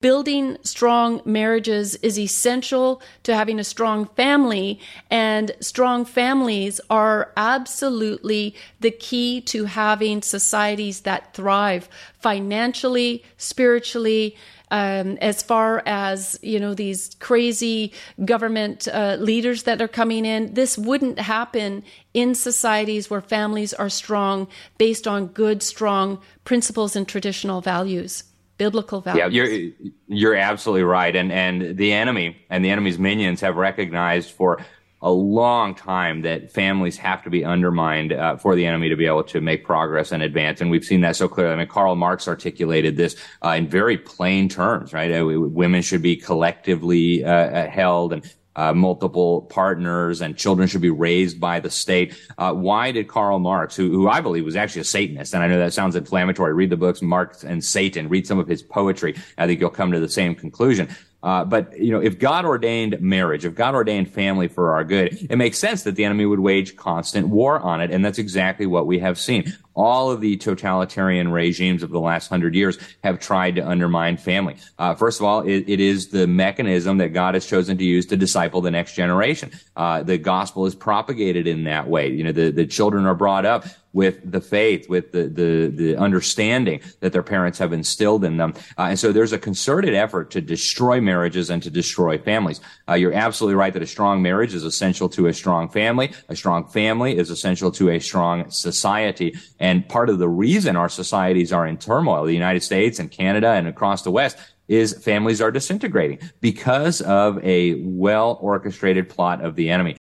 building strong marriages is essential to having a strong family, and strong families are absolutely the key to having societies that thrive financially, spiritually, um, as far as you know these crazy government uh, leaders that are coming in. This wouldn't happen in societies where families are strong based on good strong principles and traditional values biblical values. Yeah, you're you're absolutely right, and and the enemy and the enemy's minions have recognized for a long time that families have to be undermined uh, for the enemy to be able to make progress and advance. And we've seen that so clearly. I mean, Karl Marx articulated this uh, in very plain terms, right? Uh, women should be collectively uh, uh, held and uh, multiple partners and children should be raised by the state. Uh, why did Karl Marx, who, who I believe was actually a Satanist, and I know that sounds inflammatory, read the books Marx and Satan, read some of his poetry. I think you'll come to the same conclusion. Uh, but you know, if God ordained marriage, if God ordained family for our good, it makes sense that the enemy would wage constant war on it, and that's exactly what we have seen all of the totalitarian regimes of the last hundred years have tried to undermine family. Uh, first of all, it, it is the mechanism that God has chosen to use to disciple the next generation. Uh, the gospel is propagated in that way. You know, the, the children are brought up with the faith, with the, the, the understanding that their parents have instilled in them. Uh, and so there's a concerted effort to destroy marriages and to destroy families. Uh, you're absolutely right that a strong marriage is essential to a strong family. A strong family is essential to a strong society. And part of the reason our societies are in turmoil, the United States and Canada and across the West, is families are disintegrating because of a well orchestrated plot of the enemy.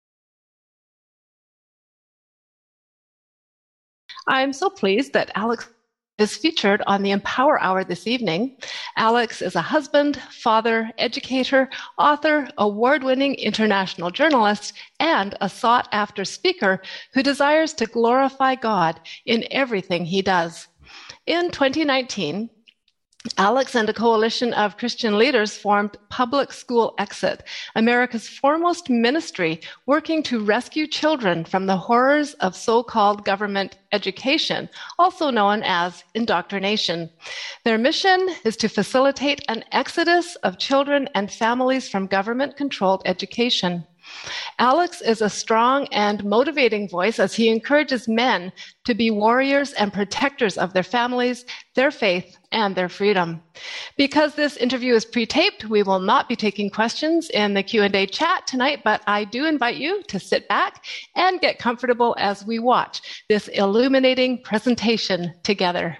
I'm so pleased that Alex is featured on the Empower Hour this evening. Alex is a husband, father, educator, author, award winning international journalist, and a sought after speaker who desires to glorify God in everything he does. In 2019, Alex and a coalition of Christian leaders formed Public School Exit, America's foremost ministry working to rescue children from the horrors of so called government education, also known as indoctrination. Their mission is to facilitate an exodus of children and families from government controlled education. Alex is a strong and motivating voice as he encourages men to be warriors and protectors of their families, their faith, and their freedom. Because this interview is pre-taped, we will not be taking questions in the Q&A chat tonight, but I do invite you to sit back and get comfortable as we watch this illuminating presentation together.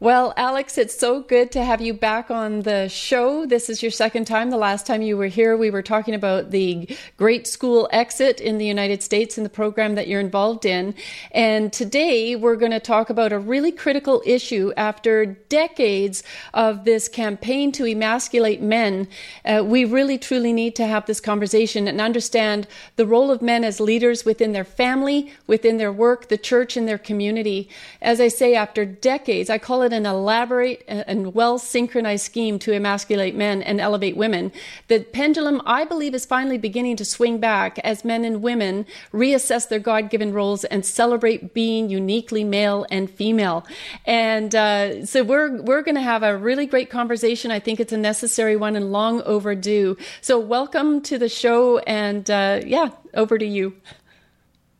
Well, Alex, it's so good to have you back on the show. This is your second time. The last time you were here, we were talking about the Great School Exit in the United States and the program that you're involved in. And today we're going to talk about a really critical issue after decades of this campaign to emasculate men. Uh, we really truly need to have this conversation and understand the role of men as leaders within their family, within their work, the church, and their community. As I say, after decades, I call it an elaborate and well synchronized scheme to emasculate men and elevate women. The pendulum, I believe, is finally beginning to swing back as men and women reassess their God given roles and celebrate being uniquely male and female. And uh, so we're, we're going to have a really great conversation. I think it's a necessary one and long overdue. So welcome to the show. And uh, yeah, over to you.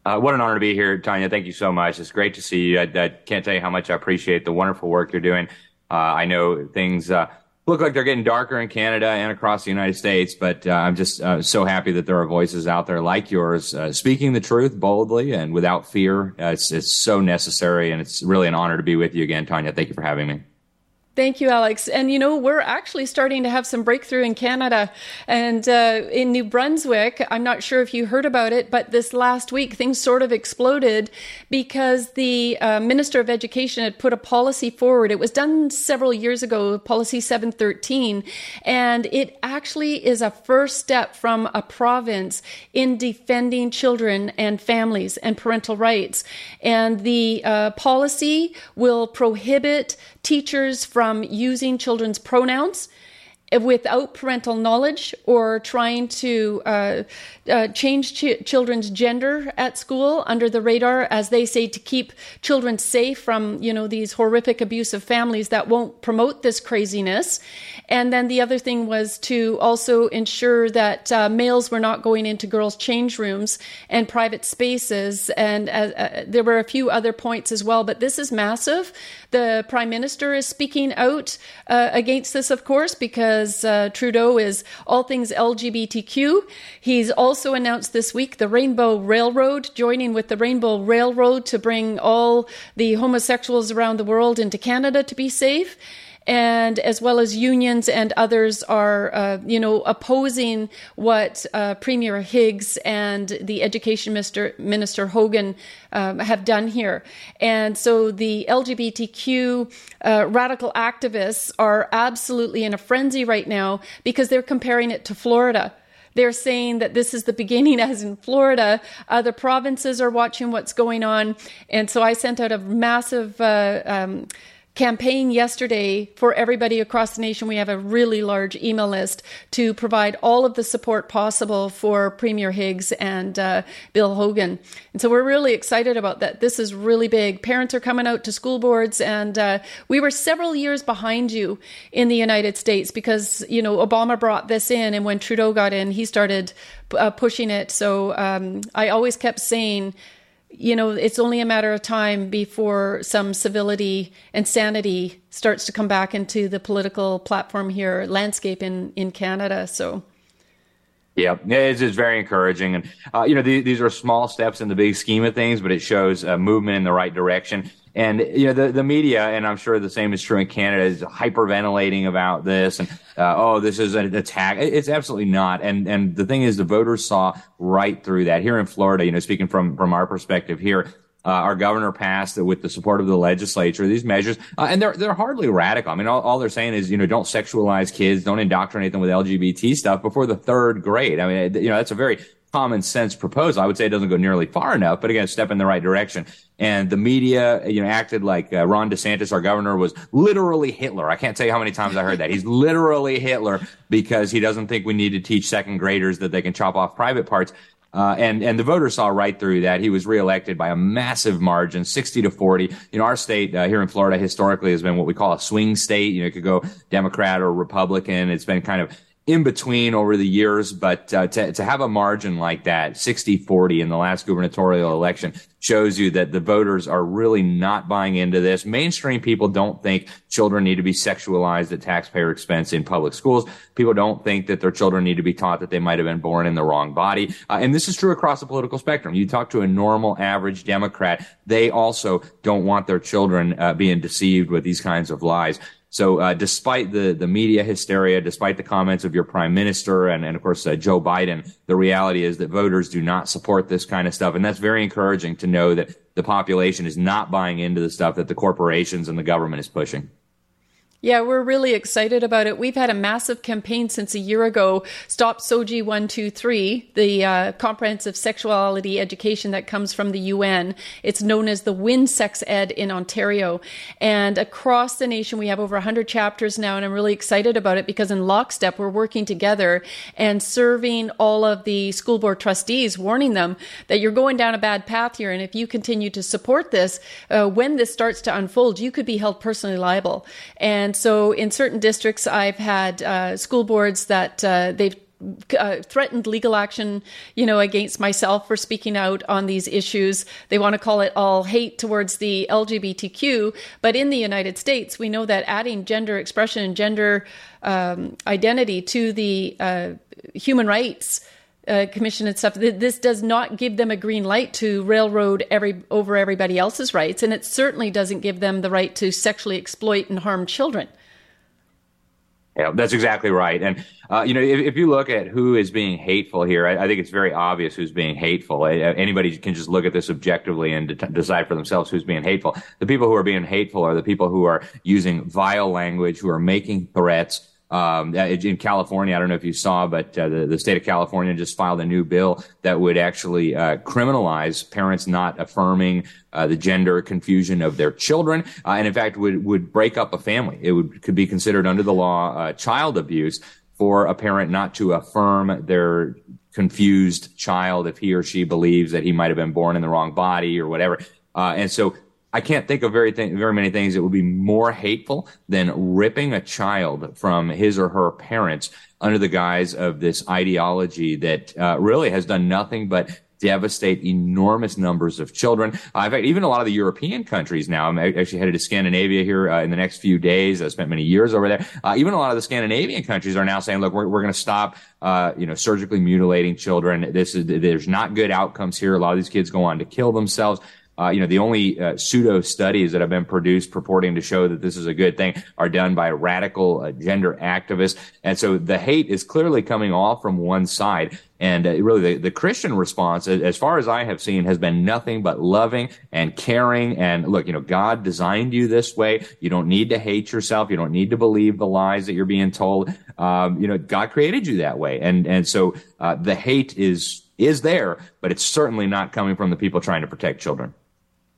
Uh, what an honor to be here, Tanya. Thank you so much. It's great to see you. I, I can't tell you how much I appreciate the wonderful work you're doing. Uh, I know things uh, look like they're getting darker in Canada and across the United States, but uh, I'm just uh, so happy that there are voices out there like yours uh, speaking the truth boldly and without fear. it's, it's so necessary, and it's really an honor to be with you again, Tanya. Thank you for having me. Thank you, Alex. And you know, we're actually starting to have some breakthrough in Canada and uh, in New Brunswick. I'm not sure if you heard about it, but this last week things sort of exploded because the uh, Minister of Education had put a policy forward. It was done several years ago, Policy 713, and it actually is a first step from a province in defending children and families and parental rights. And the uh, policy will prohibit teachers from using children's pronouns without parental knowledge or trying to uh, uh, change ch- children's gender at school under the radar, as they say, to keep children safe from you know these horrific abusive families that won't promote this craziness. And then the other thing was to also ensure that uh, males were not going into girls' change rooms and private spaces. And uh, uh, there were a few other points as well, but this is massive. The prime minister is speaking out uh, against this, of course, because uh, Trudeau is all things LGBTQ. He's also announced this week the Rainbow Railroad, joining with the Rainbow Railroad to bring all the homosexuals around the world into Canada to be safe and as well as unions and others are, uh, you know, opposing what uh, Premier Higgs and the Education Minister, Minister Hogan um, have done here. And so the LGBTQ uh, radical activists are absolutely in a frenzy right now because they're comparing it to Florida they're saying that this is the beginning as in Florida. Other provinces are watching what's going on. And so I sent out a massive uh, um, campaign yesterday for everybody across the nation. We have a really large email list to provide all of the support possible for Premier Higgs and uh, Bill Hogan. And so we're really excited about that. This is really big. Parents are coming out to school boards, and uh, we were several years behind you in the United States because, you know, Obama brought this in, and when Trudeau got in, he started uh, pushing it. So um, I always kept saying, you know, it's only a matter of time before some civility and sanity starts to come back into the political platform here, landscape in, in Canada. So, yeah, it's, it's very encouraging. And, uh, you know, these, these are small steps in the big scheme of things, but it shows a movement in the right direction. And you know the the media, and I'm sure the same is true in Canada, is hyperventilating about this, and uh, oh, this is an attack. It's absolutely not. And and the thing is, the voters saw right through that. Here in Florida, you know, speaking from from our perspective here, uh, our governor passed with the support of the legislature these measures, uh, and they're they're hardly radical. I mean, all, all, they're saying is, you know, don't sexualize kids, don't indoctrinate them with LGBT stuff before the third grade. I mean, you know, that's a very common sense proposal. I would say it doesn't go nearly far enough, but again, step in the right direction. And the media, you know, acted like uh, Ron DeSantis, our governor, was literally Hitler. I can't tell you how many times I heard that. He's literally Hitler because he doesn't think we need to teach second graders that they can chop off private parts. Uh, and and the voters saw right through that. He was reelected by a massive margin, sixty to forty. You know, our state uh, here in Florida historically has been what we call a swing state. You know, it could go Democrat or Republican. It's been kind of in between over the years, but uh, to, to have a margin like that, 60-40 in the last gubernatorial election shows you that the voters are really not buying into this. Mainstream people don't think children need to be sexualized at taxpayer expense in public schools. People don't think that their children need to be taught that they might have been born in the wrong body. Uh, and this is true across the political spectrum. You talk to a normal average Democrat, they also don't want their children uh, being deceived with these kinds of lies. So, uh, despite the, the media hysteria, despite the comments of your prime minister and, and of course, uh, Joe Biden, the reality is that voters do not support this kind of stuff. And that's very encouraging to know that the population is not buying into the stuff that the corporations and the government is pushing. Yeah, we're really excited about it. We've had a massive campaign since a year ago, Stop SOGI 123, the uh, comprehensive sexuality education that comes from the UN. It's known as the Wynne Sex Ed in Ontario. And across the nation, we have over 100 chapters now, and I'm really excited about it because in lockstep, we're working together and serving all of the school board trustees, warning them that you're going down a bad path here. And if you continue to support this, uh, when this starts to unfold, you could be held personally liable. And and so in certain districts, I've had uh, school boards that uh, they've uh, threatened legal action, you know, against myself for speaking out on these issues. They want to call it all hate towards the LGBTQ, but in the United States, we know that adding gender expression and gender um, identity to the uh, human rights uh, commission and stuff. This does not give them a green light to railroad every over everybody else's rights, and it certainly doesn't give them the right to sexually exploit and harm children. Yeah, that's exactly right. And, uh, you know, if, if, you look at who is being hateful here, I, I, think it's very obvious who's being hateful. Anybody can just look at this objectively and de- decide for themselves who's being hateful. The people who are being hateful are the people who are using vile language, who are making threats, Um, in California, I don't know if you saw, but uh, the, the state of California just filed a new bill that would actually uh, criminalize parents not affirming uh, the gender confusion of their children, uh, and in fact would would break up a family. It would could be considered under the law uh, child abuse for a parent not to affirm their confused child if he or she believes that he might have been born in the wrong body or whatever. Uh, and so I can't think of very th- very many things that would be more hateful than ripping a child from his or her parents under the guise of this ideology that uh, really has done nothing but devastate enormous numbers of children. Uh, in fact, even a lot of the European countries now, I'm actually headed to Scandinavia here uh, in the next few days. I spent many years over there. Uh, even a lot of the Scandinavian countries are now saying, look, we're, we're going to stop, uh, you know, surgically mutilating children. This is, there's not good outcomes here. A lot of these kids go on to kill themselves. Uh, you know, the only uh, pseudo studies that have been produced purporting to show that this is a good thing are done by radical uh, gender activists. And so the hate is clearly coming all from one side. And uh, really, the, the Christian response, as far as I have seen, has been nothing but loving and caring. And look, you know, God designed you this way. You don't need to hate yourself. You don't need to believe the lies that you're being told. Um, you know, God created you that way. And, and so uh, the hate is, is there, but it's certainly not coming from the people trying to protect children.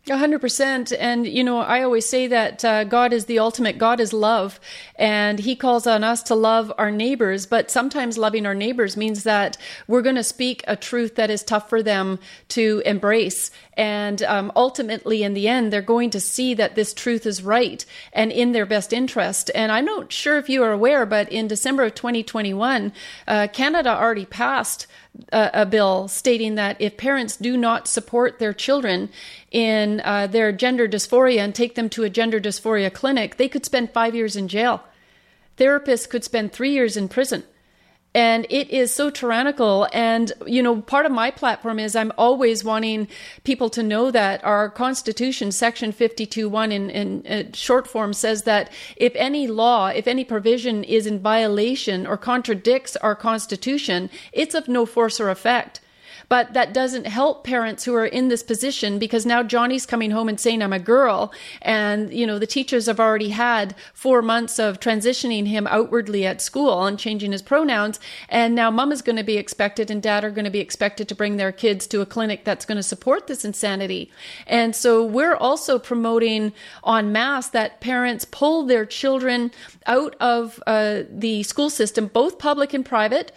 A hundred percent. And, you know, I always say that uh, God is the ultimate, God is love. And he calls on us to love our neighbors. But sometimes loving our neighbors means that we're going to speak a truth that is tough for them to embrace. And um, ultimately, in the end, they're going to see that this truth is right and in their best interest. And I'm not sure if you are aware, but in December of 2021, uh, Canada already passed a, a, bill stating that if parents do not support their children in uh, their gender dysphoria and take them to a gender dysphoria clinic, they could spend five years in jail. Therapists could spend three years in prison and it is so tyrannical. And you know part of my platform is i'm always wanting people to know that our constitution section 52.1 in, in uh, short form says that if any law if any provision is in violation or contradicts our constitution it's of no force or effect but that doesn't help parents who are in this position because now Johnny's coming home and saying, I'm a girl. And, you know, the teachers have already had four months of transitioning him outwardly at school and changing his pronouns. And now mom is going to be expected and dad are going to be expected to bring their kids to a clinic that's going to support this insanity. And so we're also promoting en masse that parents pull their children out of uh, the school system, both public and private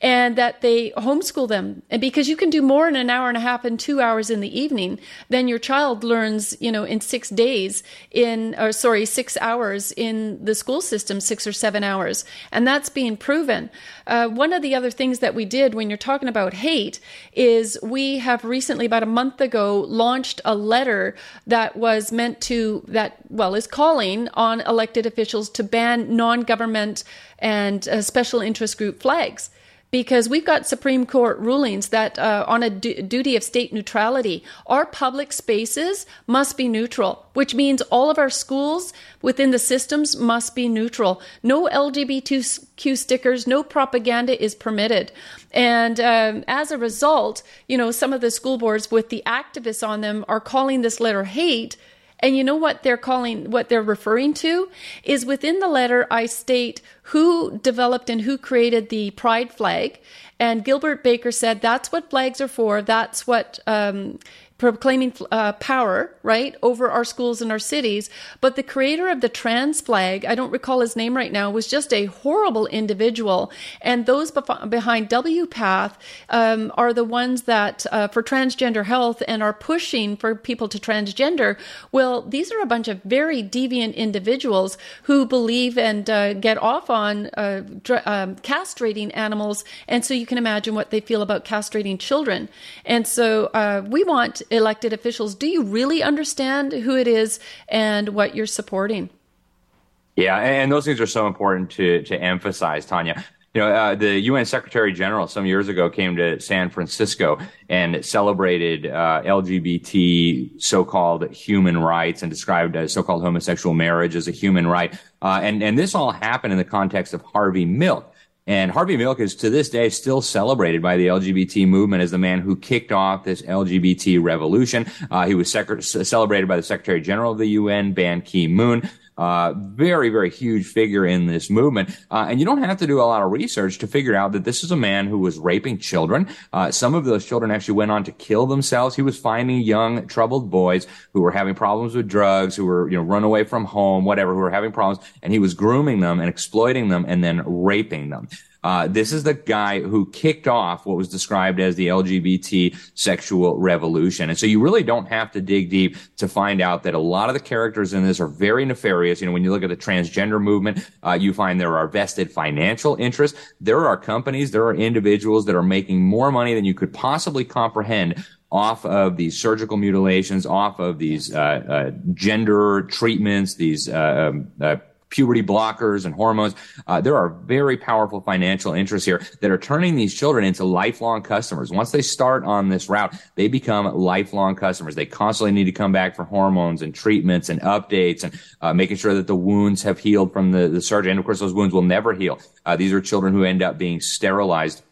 and that they homeschool them. And because you can do more in an hour and a half and two hours in the evening than your child learns, you know, in six days in, or sorry, six hours in the school system, six or seven hours. And that's being proven. Uh, one of the other things that we did when you're talking about hate is we have recently, about a month ago, launched a letter that was meant to, that, well, is calling on elected officials to ban non government and uh, special interest group flags because we've got Supreme Court rulings that uh, on a du- duty of state neutrality, our public spaces must be neutral, which means all of our schools within the systems must be neutral. No LGBTQ stickers, no propaganda is permitted. And um, as a result, you know, some of the school boards with the activists on them are calling this letter hate and you know what they're calling, what they're referring to is within the letter, I state who developed and who created the pride flag. And Gilbert Baker said that's what flags are for. That's what um, proclaiming uh, power, right, over our schools and our cities. But the creator of the trans flag, I don't recall his name right now, was just a horrible individual. And those bef- behind WPATH um, are the ones that, uh, for transgender health and are pushing for people to transgender. Well, these are a bunch of very deviant individuals who believe and uh, get off on uh, dr- um, castrating animals. And so you can imagine what they feel about castrating children. And so uh, we want elected officials, do you really understand who it is and what you're supporting? Yeah, and those things are so important to to emphasize, Tanya. You know, uh, the UN Secretary General some years ago came to San Francisco and celebrated uh, LGBT so-called human rights and described so-called homosexual marriage as a human right. Uh, and and this all happened in the context of Harvey Milk. And Harvey Milk is to this day still celebrated by the LGBT movement as the man who kicked off this LGBT revolution. Uh, he was sec- celebrated by the Secretary General of the UN, Ban Ki-moon. Uh, very, very huge figure in this movement. Uh, and you don't have to do a lot of research to figure out that this is a man who was raping children. Uh, some of those children actually went on to kill themselves. He was finding young, troubled boys who were having problems with drugs, who were, you know, run away from home, whatever, who were having problems, and he was grooming them and exploiting them and then raping them. Uh, this is the guy who kicked off what was described as the LGBT sexual revolution. And so you really don't have to dig deep to find out that a lot of the characters in this are very nefarious. You know, when you look at the transgender movement, uh, you find there are vested financial interests. There are companies, there are individuals that are making more money than you could possibly comprehend off of these surgical mutilations, off of these uh, uh, gender treatments, these uh, um, uh, puberty blockers and hormones. Uh, there are very powerful financial interests here that are turning these children into lifelong customers. Once they start on this route, they become lifelong customers. They constantly need to come back for hormones and treatments and updates and uh, making sure that the wounds have healed from the, the surgery. And of course, those wounds will never heal. Uh, these are children who end up being sterilized.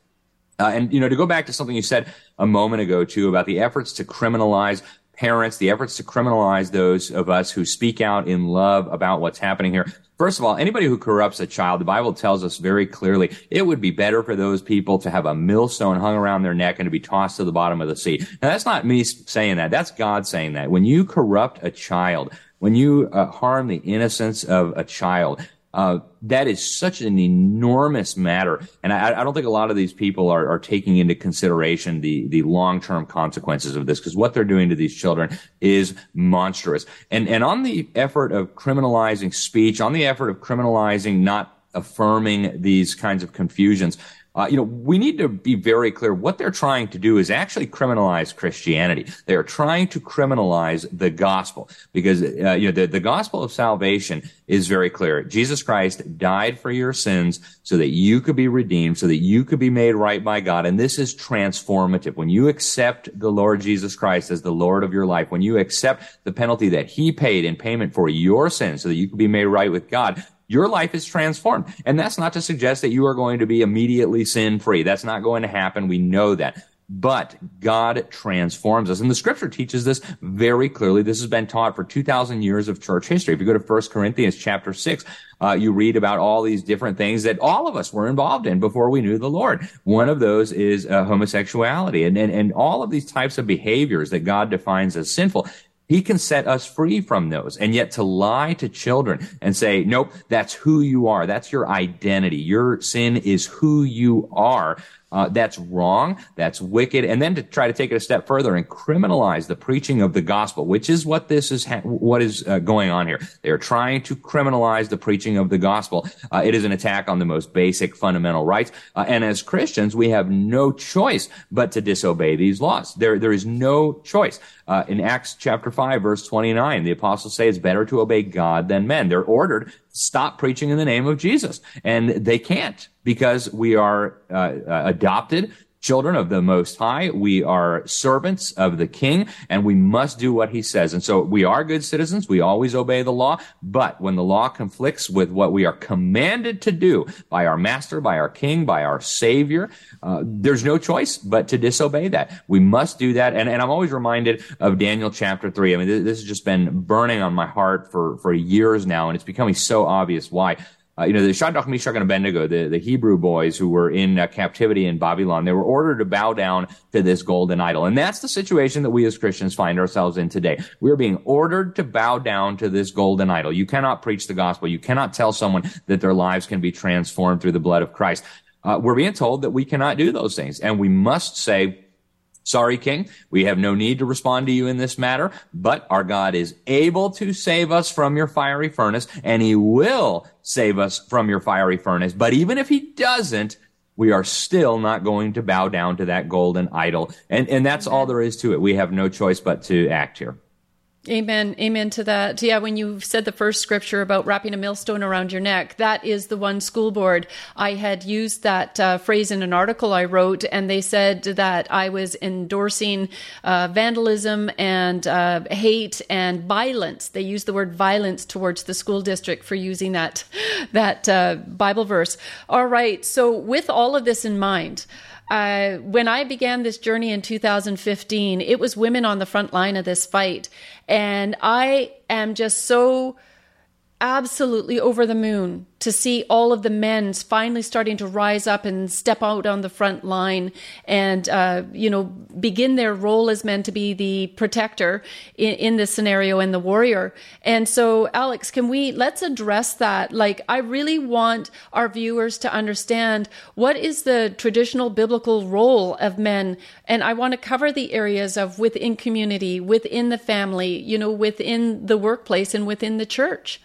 Uh, and, you know, to go back to something you said a moment ago, too, about the efforts to criminalize parents, the efforts to criminalize those of us who speak out in love about what's happening here. First of all, anybody who corrupts a child, the Bible tells us very clearly, it would be better for those people to have a millstone hung around their neck and to be tossed to the bottom of the sea. Now, that's not me saying that. That's God saying that. When you corrupt a child, when you uh, harm the innocence of a child, uh, that is such an enormous matter, and I, I, don't think a lot of these people are, are taking into consideration the the long term consequences of this because what they're doing to these children is monstrous. And and on the effort of criminalizing speech, on the effort of criminalizing not affirming these kinds of confusions, uh, you know, we need to be very clear. What they're trying to do is actually criminalize Christianity. They are trying to criminalize the gospel because, uh, you know, the, the gospel of salvation is very clear. Jesus Christ died for your sins so that you could be redeemed, so that you could be made right by God. And this is transformative. When you accept the Lord Jesus Christ as the Lord of your life, when you accept the penalty that he paid in payment for your sins so that you could be made right with God, your life is transformed. And that's not to suggest that you are going to be immediately sin free. That's not going to happen. We know that. But God transforms us. And the scripture teaches this very clearly. This has been taught for 2,000 years of church history. If you go to 1 Corinthians chapter 6, uh, you read about all these different things that all of us were involved in before we knew the Lord. One of those is uh, homosexuality and, and, and all of these types of behaviors that God defines as sinful. He can set us free from those. And yet to lie to children and say, nope, that's who you are. That's your identity. Your sin is who you are. Uh, that's wrong. That's wicked. And then to try to take it a step further and criminalize the preaching of the gospel, which is what this is, ha- what is uh, going on here. They are trying to criminalize the preaching of the gospel. Uh, it is an attack on the most basic fundamental rights. Uh, and as Christians, we have no choice but to disobey these laws. There, there is no choice. Uh, in Acts chapter 5, verse 29, the apostles say it's better to obey God than men. They're ordered stop preaching in the name of Jesus. And they can't because we are uh, uh, adopted children of the Most High. We are servants of the King, and we must do what He says. And so we are good citizens. We always obey the law. But when the law conflicts with what we are commanded to do by our Master, by our King, by our Savior, uh, there's no choice but to disobey that. We must do that. And, and I'm always reminded of Daniel chapter 3. I mean, this, this has just been burning on my heart for, for years now, and it's becoming so obvious why uh, you know, the Shadrach, Meshach, and Abednego, the, the Hebrew boys who were in uh, captivity in Babylon, they were ordered to bow down to this golden idol. And that's the situation that we as Christians find ourselves in today. We are being ordered to bow down to this golden idol. You cannot preach the gospel. You cannot tell someone that their lives can be transformed through the blood of Christ. Uh, we're being told that we cannot do those things. And we must say, Sorry, King, we have no need to respond to you in this matter, but our God is able to save us from your fiery furnace, and he will save us from your fiery furnace. But even if he doesn't, we are still not going to bow down to that golden idol. And, and that's all there is to it. We have no choice but to act here. Amen. Amen to that. Yeah, when you said the first scripture about wrapping a millstone around your neck, that is the one school board. I had used that uh, phrase in an article I wrote, and they said that I was endorsing uh, vandalism and uh, hate and violence. They used the word violence towards the school district for using that that uh, Bible verse. All right. So, with all of this in mind, uh, when I began this journey in 2015, it was women on the front line of this fight. And I am just so absolutely over the moon to see all of the men finally starting to rise up and step out on the front line and uh, you know begin their role as men to be the protector in, in this scenario and the warrior. And so alex can we let's address that. Like i really want our viewers to understand what is the traditional biblical role of men. And i want to cover the areas of within community within the family you know within the workplace and within the church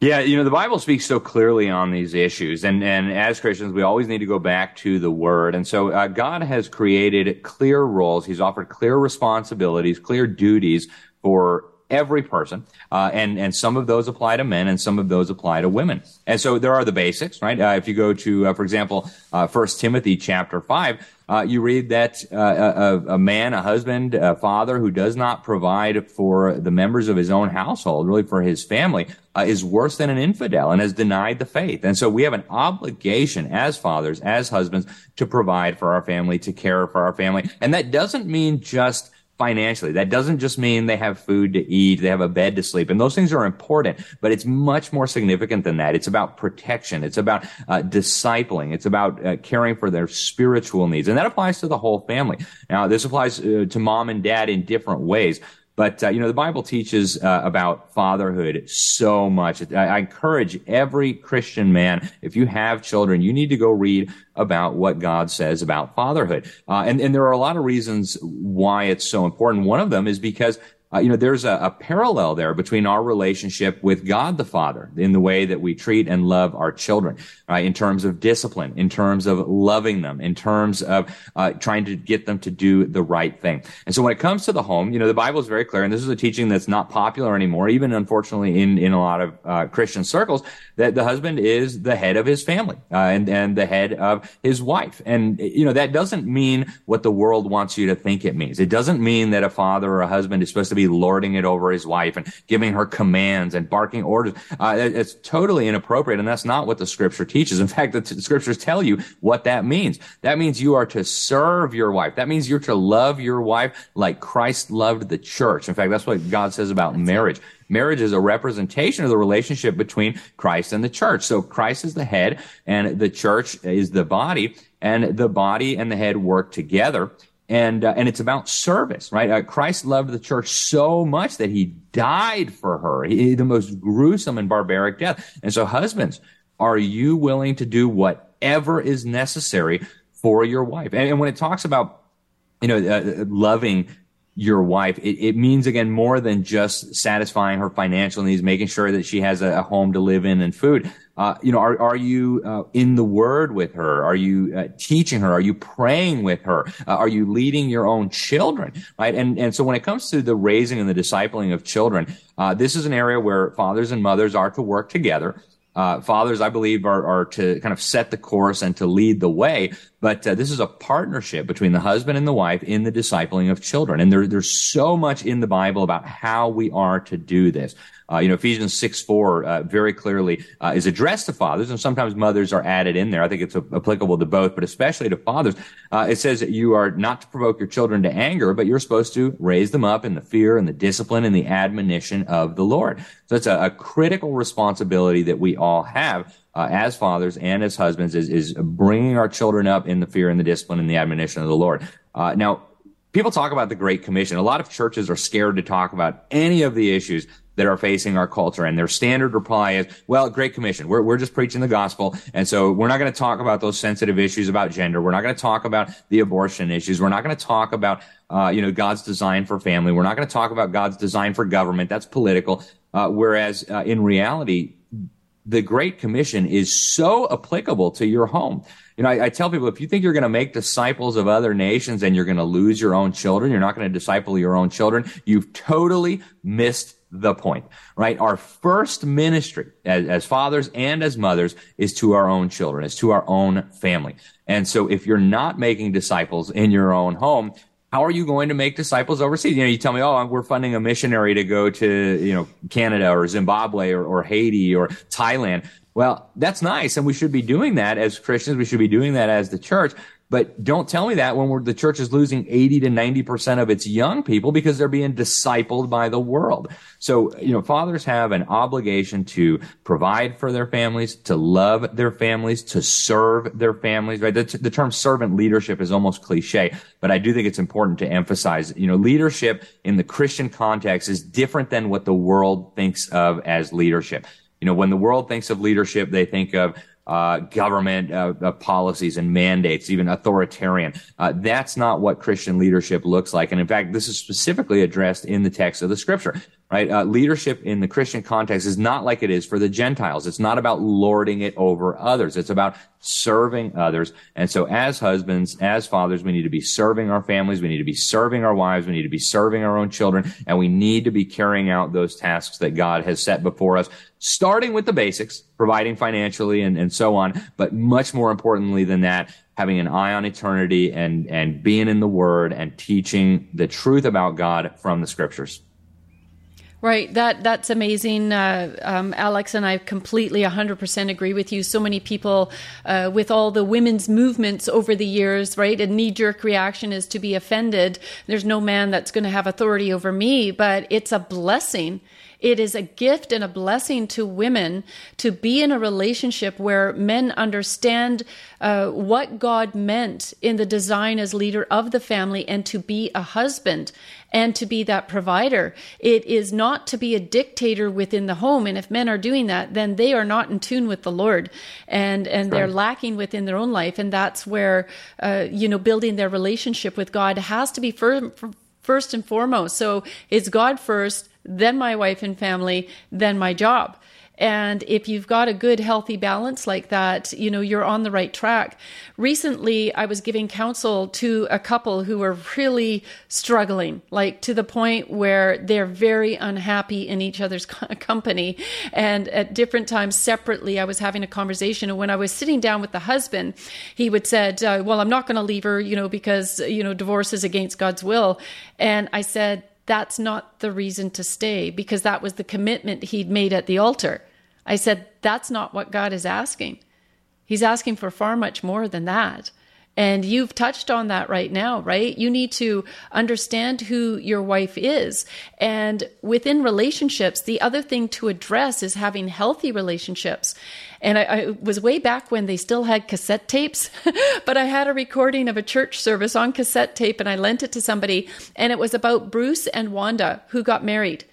yeah, you know, the Bible speaks so clearly on these issues. And, and as Christians, we always need to go back to the Word. And so uh, God has created clear roles. He's offered clear responsibilities, clear duties for every person. Uh, and, and some of those apply to men and some of those apply to women. And so there are the basics, right? Uh, if you go to, uh, for example, uh, First Timothy chapter 5, uh, you read that uh, a, a, man, a husband, a father who does not provide for the members of his own household, really for his family, is worse than an infidel and has denied the faith. And so we have an obligation as fathers, as husbands, to provide for our family, to care for our family. And that doesn't mean just financially. That doesn't just mean they have food to eat, they have a bed to sleep, and those things are important, but it's much more significant than that. It's about protection. It's about uh, discipling. It's about uh, caring for their spiritual needs, and that applies to the whole family. Now, this applies uh, to mom and dad in different ways. But uh, you know, the Bible teaches uh, about fatherhood so much. I, I, encourage every Christian man, if you have children, you need to go read about what God says about fatherhood. Uh, and and there are a lot of reasons why it's so important. One of them is because uh, you know, there's a, a, parallel there between our relationship with God the Father in the way that we treat and love our children, right? In terms of discipline, in terms of loving them, in terms of uh, trying to get them to do the right thing. And so when it comes to the home, you know, the Bible is very clear, and this is a teaching that's not popular anymore, even unfortunately in, in a lot of uh, Christian circles, that the husband is the head of his family uh, and, and the head of his wife. And, you know, that doesn't mean what the world wants you to think it means. It doesn't mean that a father or a husband is supposed to be lording it over his wife and giving her commands and barking orders. Uh, it's totally inappropriate, and that's not what the scripture teaches. In fact, the t- scriptures tell you what that means. That means you are to serve your wife. That means you're to love your wife like Christ loved the church. In fact, that's what God says about marriage. Marriage is a representation of the relationship between Christ and the church. So Christ is the head and the church is the body and the body and the head work together and uh, and it's about service, right? Uh, Christ loved the church so much that he died for her, he, the most gruesome and barbaric death. And so, husbands, are you willing to do whatever is necessary for your wife? And, and when it talks about you know uh, loving your wife, it, it, means again more than just satisfying her financial needs, making sure that she has a, a home to live in and food. Uh, you know, are, are you uh, in the word with her? Are you uh, teaching her? Are you praying with her? Uh, are you leading your own children? Right. And, and so when it comes to the raising and the discipling of children, uh, this is an area where fathers and mothers are to work together. Uh, fathers, I believe, are, are to kind of set the course and to lead the way. But uh, this is a partnership between the husband and the wife in the discipling of children. And there, there's so much in the Bible about how we are to do this. Uh, you know, Ephesians 6 4 uh, very clearly uh, is addressed to fathers, and sometimes mothers are added in there. I think it's applicable to both, but especially to fathers. Uh, it says that you are not to provoke your children to anger, but you're supposed to raise them up in the fear and the discipline and the admonition of the Lord. So it's a, a critical responsibility that we all have. Uh, as fathers and as husbands is, is bringing our children up in the fear and the discipline and the admonition of the Lord. Uh, now, people talk about the Great Commission. A lot of churches are scared to talk about any of the issues that are facing our culture. And their standard reply is, well, Great Commission. We're, we're just preaching the gospel. And so we're not going to talk about those sensitive issues about gender. We're not going to talk about the abortion issues. We're not going to talk about, uh, you know, God's design for family. We're not going to talk about God's design for government. That's political. Uh, whereas uh, in reality, the Great Commission is so applicable to your home. You know, I, I tell people if you think you're going to make disciples of other nations and you're going to lose your own children, you're not going to disciple your own children, you've totally missed the point, right? Our first ministry as, as, fathers and as mothers is to our own children, is to our own family. And so if you're not making disciples in your own home, how are you going to make disciples overseas? You know, you tell me, oh, we're funding a missionary to go to, you know, Canada or Zimbabwe or, or Haiti or Thailand. Well, that's nice. And we should be doing that as Christians. We should be doing that as the church. But don't tell me that when the church is losing 80 to 90% of its young people because they're being discipled by the world. So, you know, fathers have an obligation to provide for their families, to love their families, to serve their families, right? The, the term servant leadership is almost cliche, but I do think it's important to emphasize, you know, leadership in the Christian context is different than what the world thinks of as leadership. You know, when the world thinks of leadership, they think of uh, government uh, uh, policies and mandates, even authoritarian. Uh, that's not what Christian leadership looks like. And in fact, this is specifically addressed in the text of the scripture right? Uh, leadership in the Christian context is not like it is for the Gentiles. It's not about lording it over others. It's about serving others. And so as husbands, as fathers, we need to be serving our families. We need to be serving our wives. We need to be serving our own children. And we need to be carrying out those tasks that God has set before us, starting with the basics, providing financially and, and so on. But much more importantly than that, having an eye on eternity and, and being in the word and teaching the truth about God from the scriptures. Right. That that's amazing, uh, um, Alex, and I completely 100% agree with you. So many people, uh, with all the women's movements over the years, right? A knee jerk reaction is to be offended. There's no man that's going to have authority over me, but it's a blessing it is a gift and a blessing to women to be in a relationship where men understand uh, what God meant in the design as leader of the family and to be a husband and to be that provider. It is not to be a dictator within the home. And if men are doing that, then they are not in tune with the Lord and, and they're lacking within their own life. And that's where, uh, you know, building their relationship with God has to be first, first and foremost. So it's God first then my wife and family, then my job. And if you've got a good, healthy balance like that, you know, you're on the right track. Recently, I was giving counsel to a couple who were really struggling, like to the point where they're very unhappy in each other's company. And at different times separately, I was having a conversation. And when I was sitting down with the husband, he would said, uh, well, I'm not going to leave her, you know, because, you know, divorce is against God's will. And I said, that's not the reason to stay because that was the commitment he'd made at the altar. I said, that's not what God is asking. He's asking for far much more than that. And you've touched on that right now, right? You need to understand who your wife is. And within relationships, the other thing to address is having healthy relationships. And I, I was way back when they still had cassette tapes, but I had a recording of a church service on cassette tape and I lent it to somebody. And it was about Bruce and Wanda who got married.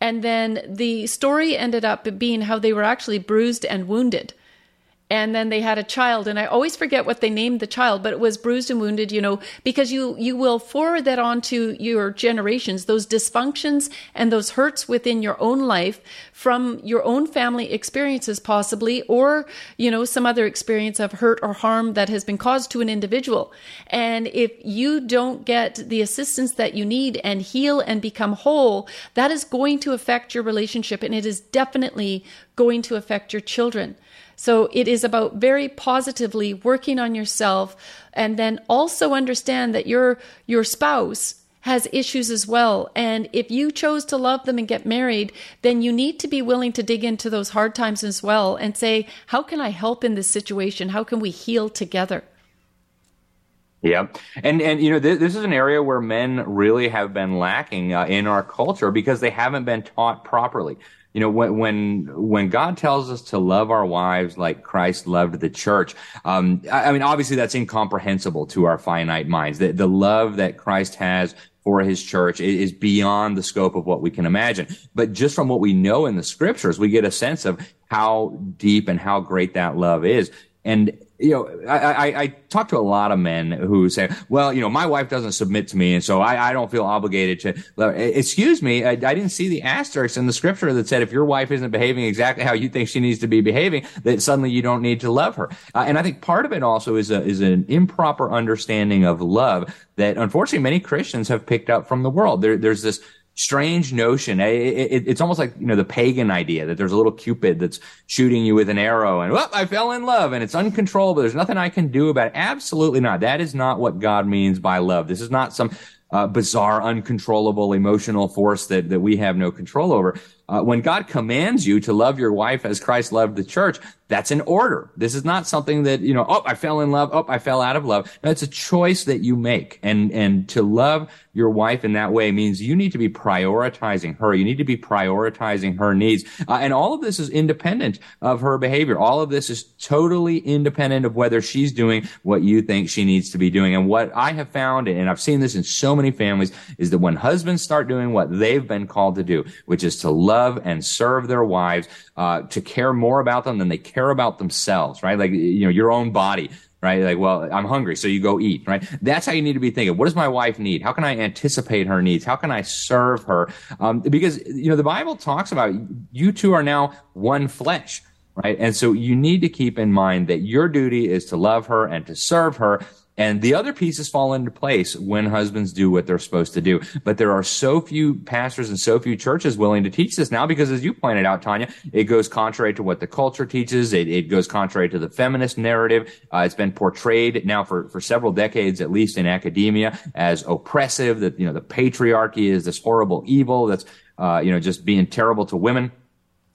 And then the story ended up being how they were actually bruised and wounded and then they had a child and i always forget what they named the child but it was bruised and wounded you know because you you will forward that on to your generations those dysfunctions and those hurts within your own life from your own family experiences possibly or you know some other experience of hurt or harm that has been caused to an individual. And if you don't get the assistance that you need and heal and become whole that is going to affect your relationship and it is definitely going to affect your children so it is about very positively working on yourself and then also understand that your your spouse has issues as well. And if you chose to love them and get married, then you need to be willing to dig into those hard times as well and say, how can I help in this situation? How can we heal together? Yeah, and and you know th- this is an area where men really have been lacking uh, in our culture because they haven't been taught properly you know, when, when, when God tells us to love our wives like Christ loved the church, um, I, I mean, obviously that's incomprehensible to our finite minds. The, the love that Christ has for his church is beyond the scope of what we can imagine. But just from what we know in the scriptures, we get a sense of how deep and how great that love is. And you know, I, I, I, talk to a lot of men who say, well, you know, my wife doesn't submit to me, and so I, I don't feel obligated to. Excuse me, I, I, didn't see the asterisk in the scripture that said if your wife isn't behaving exactly how you think she needs to be behaving, that suddenly you don't need to love her. Uh, and I think part of it also is a, is an improper understanding of love that unfortunately many Christians have picked up from the world. There, there's this strange notion. It, it, it's almost like, you know, the pagan idea that there's a little cupid that's shooting you with an arrow and, well, I fell in love and it's uncontrollable. There's nothing I can do about it. Absolutely not. That is not what God means by love. This is not some uh, bizarre, uncontrollable emotional force that, that we have no control over. Uh, when God commands you to love your wife as Christ loved the church, that's an order. This is not something that, you know, oh, I fell in love. Oh, I fell out of love. No, it's a choice that you make. And, and to love your wife in that way means you need to be prioritizing her. You need to be prioritizing her needs. Uh, and all of this is independent of her behavior. All of this is totally independent of whether she's doing what you think she needs to be doing. And what I have found, and I've seen this in so many families, is that when husbands start doing what they've been called to do, which is to love and serve their wives, uh, to care more about them than they care about themselves, right? Like, you know, your own body right? Like, well, I'm hungry, so you go eat, right? That's how you need to be thinking. What does my wife need? How can I anticipate her needs? How can I serve her? Um, because, you know, the Bible talks about you two are now one flesh, right? And so you need to keep in mind that your duty is to love her and to serve her and the other pieces fall into place when husbands do what they're supposed to do. But there are so few pastors and so few churches willing to teach this now because as you pointed out, Tanya, it goes contrary to what the culture teaches. It, it goes contrary to the feminist narrative. Uh, it's been portrayed now for, for several decades, at least in academia, as oppressive, that, you know, the patriarchy is this horrible evil that's, uh, you know, just being terrible to women.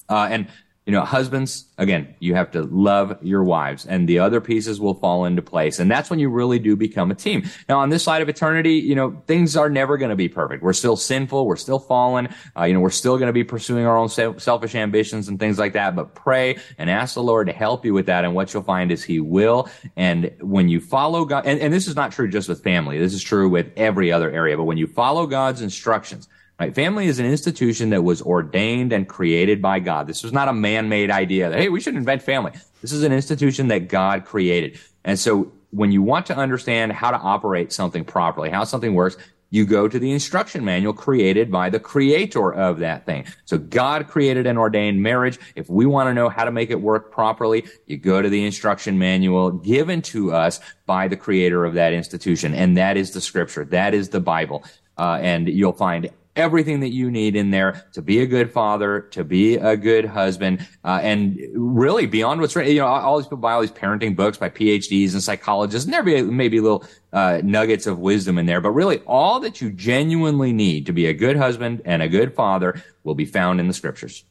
Uh, and you know, husbands, again, you have to love your wives and the other pieces will fall into place. And that's when you really do become a team. Now, on this side of eternity, you know, things are never going to be perfect. We're still sinful. We're still fallen. Uh, you know, we're still going to be pursuing our own selfish ambitions and things like that. But pray and ask the Lord to help you with that. And what you'll find is He will. And when you follow God, and, and this is not true just with family. This is true with every other area. But when you follow God's instructions, Right? Family is an institution that was ordained and created by God. This was not a man-made idea that, hey, we should invent family. This is an institution that God created. And so when you want to understand how to operate something properly, how something works, you go to the instruction manual created by the creator of that thing. So God created and ordained marriage. If we want to know how to make it work properly, you go to the instruction manual given to us by the creator of that institution. And that is the scripture. That is the Bible. Uh, and you'll find everything that you need in there to be a good father, to be a good husband, uh, and really beyond what's right, You know, all these people buy all these parenting books by PhDs and psychologists, and there may be maybe little uh, nuggets of wisdom in there, but really all that you genuinely need to be a good husband and a good father will be found in the scriptures.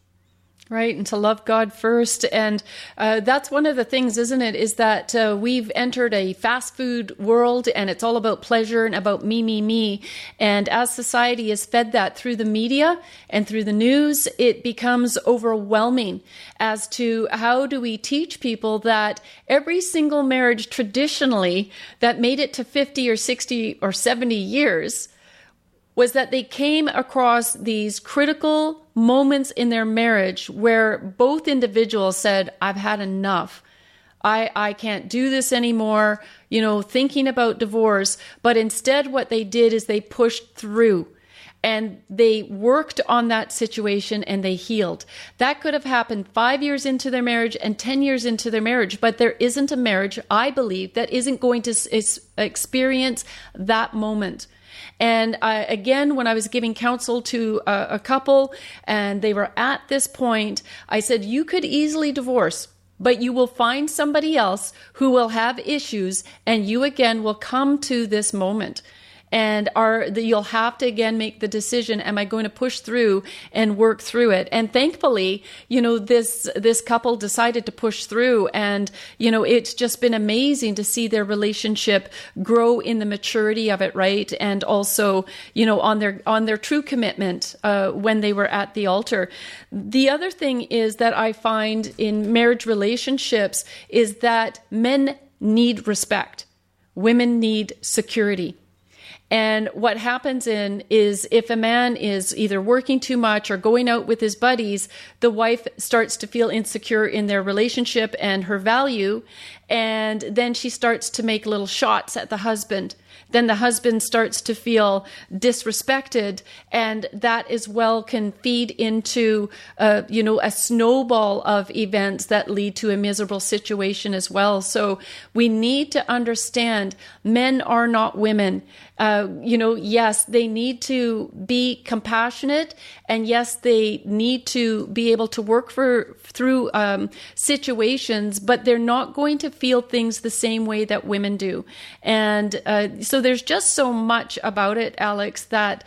Right, and to love God first. And uh, that's one of the things, isn't it? Is that uh, we've entered a fast food world and it's all about pleasure and about me, me, me. And as society is fed that through the media and through the news, it becomes overwhelming as to how do we teach people that every single marriage traditionally that made it to 50 or 60 or 70 years was that they came across these critical moments in their marriage where both individuals said, I've had enough. I, I can't do this anymore, you know, thinking about divorce. But instead, what they did is they pushed through and they worked on that situation and they healed. That could have happened five years into their marriage and 10 years into their marriage, but there isn't a marriage, I believe, that isn't going to experience that moment. And I, again, when I was giving counsel to a, a couple and they were at this point, I said, you could easily divorce but you will find somebody else who will have issues and you again will come to this moment and are you'll have to again make the decision am i going to push through and work through it? And thankfully you know this this couple decided to push through and you know it's just been amazing to see their relationship grow in the maturity of it right? And also you know on their on their true commitment uh, when they were at the altar. The other thing is that i find in marriage relationships is that men need respect. Women need security and what happens in is if a man is either working too much or going out with his buddies, the wife starts to feel insecure in their relationship and her value. And then she starts to make little shots at the husband then the husband starts to feel disrespected, and that as well can feed into, uh, you know, a snowball of events that lead to a miserable situation as well. So we need to understand men are not women. Uh, you know, yes, they need to be compassionate, and yes, they need to be able to work for through um, situations, but they're not going to feel things the same way that women do. And uh, so there's just so much about it, Alex, that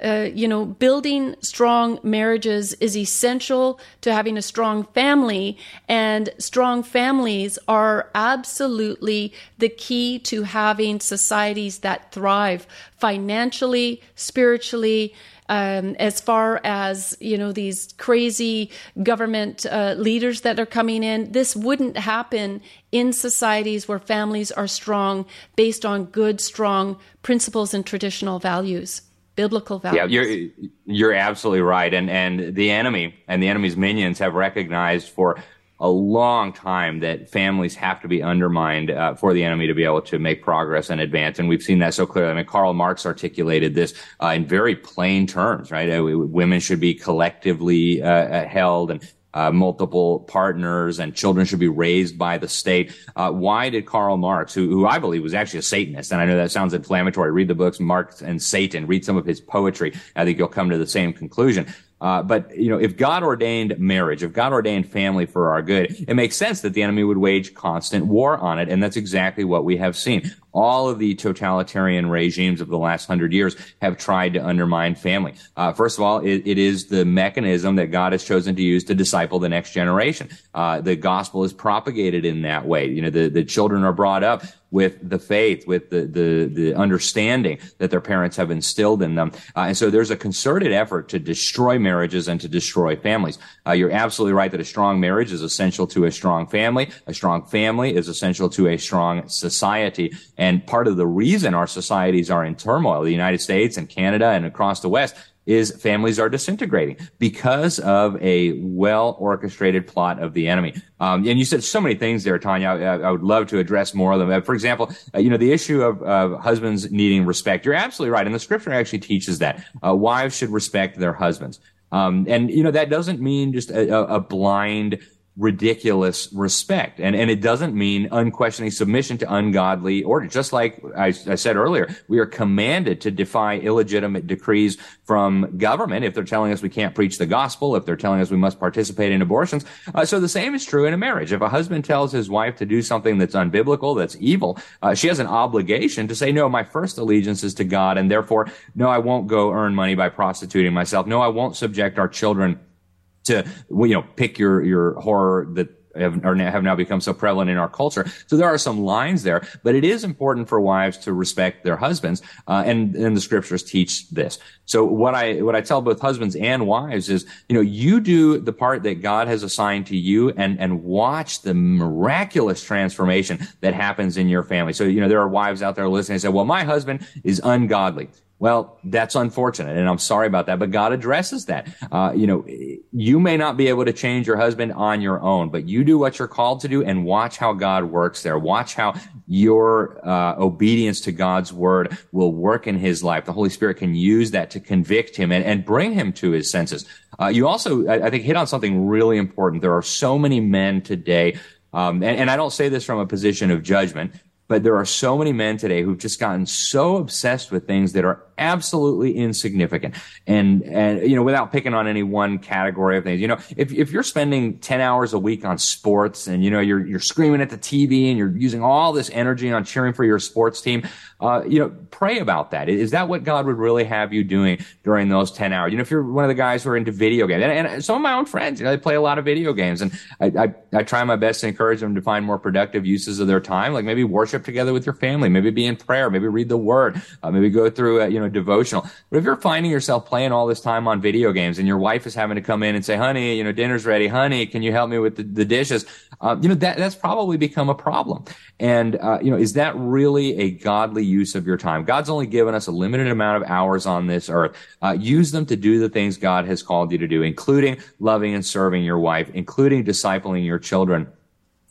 uh, you know, building strong marriages is essential to having a strong family, and strong families are absolutely the key to having societies that thrive financially, spiritually, um, as far as you know these crazy government uh, leaders that are coming in this wouldn't happen in societies where families are strong based on good strong principles and traditional values biblical values. Yeah, you're you're absolutely right, and and the enemy and the enemy's minions have recognized for a long time that families have to be undermined uh, for the enemy to be able to make progress and advance. And we've seen that so clearly. I mean, Karl Marx articulated this uh, in very plain terms, right? Uh, women should be collectively uh, uh, held and uh, multiple partners and children should be raised by the state. Uh, why did Karl Marx, who, who I believe was actually a Satanist, and I know that sounds inflammatory, read the books Marx and Satan, read some of his poetry. I think you'll come to the same conclusion. Uh, but you know, if God ordained marriage, if God ordained family for our good, it makes sense that the enemy would wage constant war on it, and that's exactly what we have seen all of the totalitarian regimes of the last hundred years have tried to undermine family. Uh, first of all, it, it is the mechanism that God has chosen to use to disciple the next generation. Uh, the gospel is propagated in that way. You know, the, the children are brought up with the faith, with the, the, the understanding that their parents have instilled in them. Uh, and so there's a concerted effort to destroy marriages and to destroy families. Uh, you're absolutely right that a strong marriage is essential to a strong family. A strong family is essential to a strong society. And part of the reason our societies are in turmoil, the United States and Canada and across the West, is families are disintegrating because of a well orchestrated plot of the enemy. Um, and you said so many things there, Tanya. I, I, would love to address more of them. Uh, for example, uh, you know, the issue of, of, husbands needing respect. You're absolutely right. And the scripture actually teaches that uh, wives should respect their husbands. Um, and you know, that doesn't mean just a, a blind, ridiculous respect. And, and it doesn't mean unquestioning submission to ungodly order. Just like I, I, said earlier, we are commanded to defy illegitimate decrees from government if they're telling us we can't preach the gospel, if they're telling us we must participate in abortions. Uh, so the same is true in a marriage. If a husband tells his wife to do something that's unbiblical, that's evil, uh, she has an obligation to say, no, my first allegiance is to God, and therefore, no, I won't go earn money by prostituting myself. No, I won't subject our children to you know pick your your horror that have, have now become so prevalent in our culture. So there are some lines there, but it is important for wives to respect their husbands, uh, and and the scriptures teach this. So what I what I tell both husbands and wives is, you know, you do the part that God has assigned to you, and and watch the miraculous transformation that happens in your family. So you know, there are wives out there listening and say, well, my husband is ungodly. Well, that's unfortunate, and I'm sorry about that. But God addresses that. Uh, you know, you may not be able to change your husband on your own, but you do what you're called to do, and watch how God works there. Watch how your uh, obedience to God's word will work in His life. The Holy Spirit can use that to convict him and, and bring him to his senses. Uh, you also, I, I, think, hit on something really important. There are so many men today. Um, and, and I don't say this from a position of judgment, but there are so many men today who've just gotten so obsessed with things that are absolutely insignificant. And, and, you know, without picking on any one category of things, you know, if, if you're spending 10 hours a week on sports and, you know, you're, you're screaming at the TV and you're using all this energy on cheering for your sports team, uh, you know, pray about that. Is that what God would really have you doing during those 10 hours? You know, if you're one of the guys who are into video games and, and some of my own friends, you know, they play a lot of video games and I, I, I try my best to encourage them to find more productive uses of their time, like maybe worship together with your family, maybe be in prayer, maybe read the word, uh, maybe go through, a, you know, devotional. But if you're finding yourself playing all this time on video games and your wife is having to come in and say, honey, you know, dinner's ready. Honey, can you help me with the, the dishes? Uh, you know, that, that's probably become a problem. And, uh, you know, is that really a godly use of your time? God's only given us a limited amount of hours on this earth. Uh, use them to do the things God has called you to do, including loving and serving your wife, including discipling your children.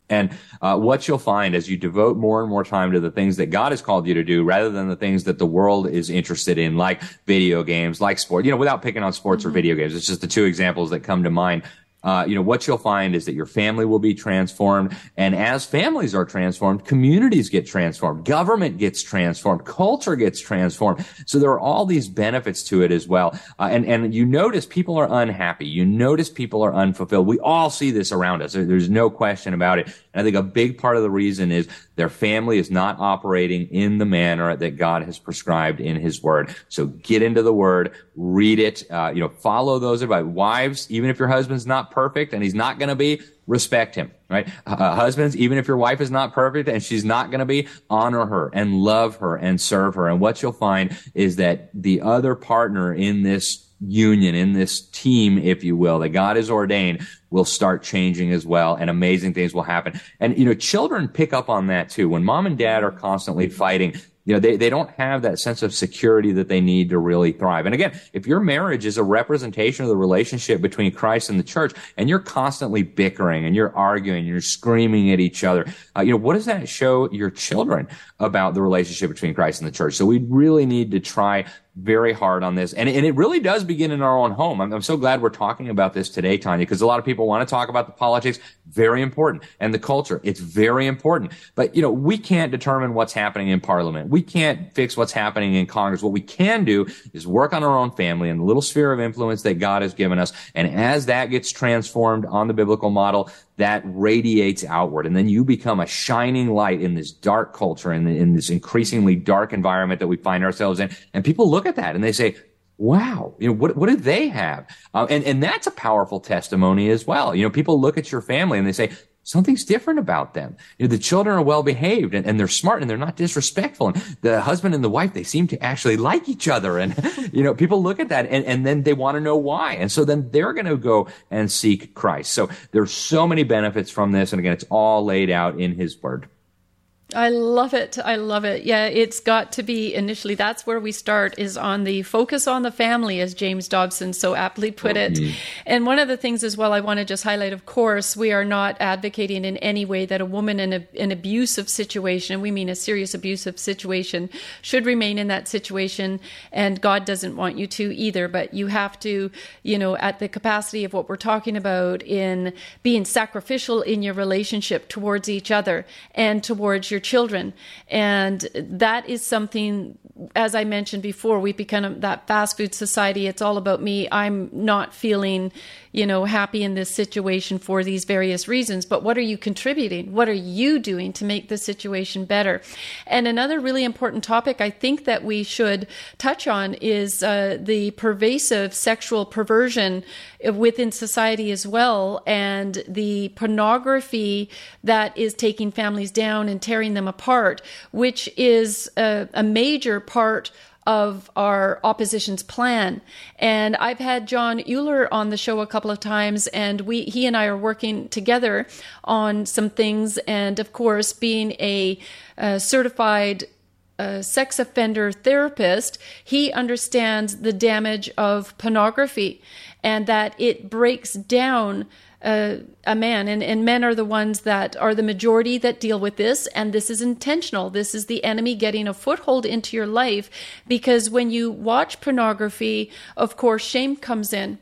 And uh, what you'll find as you devote more and more time to the things that God has called you to do, rather than the things that the world is interested in, like video games, like sport. You know, without picking on sports mm-hmm. or video games, it's just the two examples that come to mind uh, you know, what you'll find is that your family will be transformed. And as families are transformed, communities get transformed, government gets transformed, culture gets transformed. So there are all these benefits to it as well. Uh, and, and you notice people are unhappy. You notice people are unfulfilled. We all see this around us. There's no question about it. And I think a big part of the reason is Their family is not operating in the manner that God has prescribed in his word. So get into the word, read it, uh, you know, follow those advice. Wives, even if your husband's not perfect and he's not going to be, respect him, right? Uh, husbands, even if your wife is not perfect and she's not going to be, honor her and love her and serve her. And what you'll find is that the other partner in this union, in this team, if you will, that God has ordained will start changing as well and amazing things will happen. And, you know, children pick up on that too. When mom and dad are constantly fighting, you know, they, they don't have that sense of security that they need to really thrive. And again, if your marriage is a representation of the relationship between Christ and the church, and you're constantly bickering and you're arguing, and you're screaming at each other, uh, you know, what does that show your children about the relationship between Christ and the church? So we really need to try very hard on this. And, and it really does begin in our own home. I'm, I'm so glad we're talking about this today, Tanya, because a lot of people want to talk about the politics. Very important. And the culture. It's very important. But, you know, we can't determine what's happening in parliament. We can't fix what's happening in Congress. What we can do is work on our own family and the little sphere of influence that God has given us. And as that gets transformed on the biblical model, that radiates outward. And then you become a shining light in this dark culture and in, in this increasingly dark environment that we find ourselves in. And people look at that and they say, wow, you know, what, what do they have? Uh, and, and that's a powerful testimony as well. You know, people look at your family and they say, something's different about them. You know, the children are well behaved and, and, they're smart and they're not disrespectful. And the husband and the wife, they seem to actually like each other. And, you know, people look at that and, and then they want to know why. And so then they're going to go and seek Christ. So there's so many benefits from this. And again, it's all laid out in his word. I love it. I love it. Yeah, it's got to be initially that's where we start is on the focus on the family, as James Dobson so aptly put it. Mm-hmm. And one of the things as well I want to just highlight, of course, we are not advocating in any way that a woman in a, an abusive situation, and we mean a serious abusive situation, should remain in that situation. And God doesn't want you to either, but you have to, you know, at the capacity of what we're talking about in being sacrificial in your relationship towards each other and towards your your children. And that is something, as I mentioned before, we've become that fast food society. It's all about me. I'm not feeling, you know, happy in this situation for these various reasons. But what are you contributing? What are you doing to make the situation better? And another really important topic I think that we should touch on is uh, the pervasive sexual perversion within society as well, and the pornography that is taking families down and tearing them apart, which is a, a major part of our opposition's plan. And I've had Jon Uhler on the show a couple of times, and we he and I are working together on some things. And of course, being a, a certified uh, sex offender therapist, he understands the damage of pornography and that it breaks down uh, a man. And, and men are the ones that are the majority that deal with this. And this is intentional. This is the enemy getting a foothold into your life because when you watch pornography of course shame comes in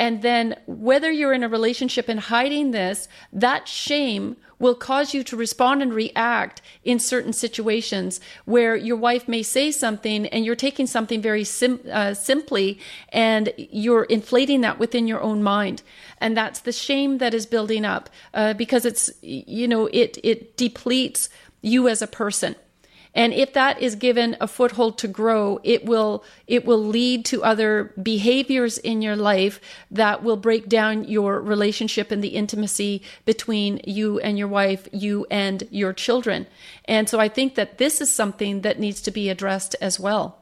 and then whether you're in a relationship and hiding this that shame will cause you to respond and react in certain situations where your wife may say something and you're taking something very sim- uh, simply and you're inflating that within your own mind. And that's the shame that is building up uh, because it's, you know, it, it depletes you as a person. And if that is given a foothold to grow, it will it will lead to other behaviors in your life that will break down your relationship and the intimacy between you and your wife, you and your children. And so I think that this is something that needs to be addressed as well.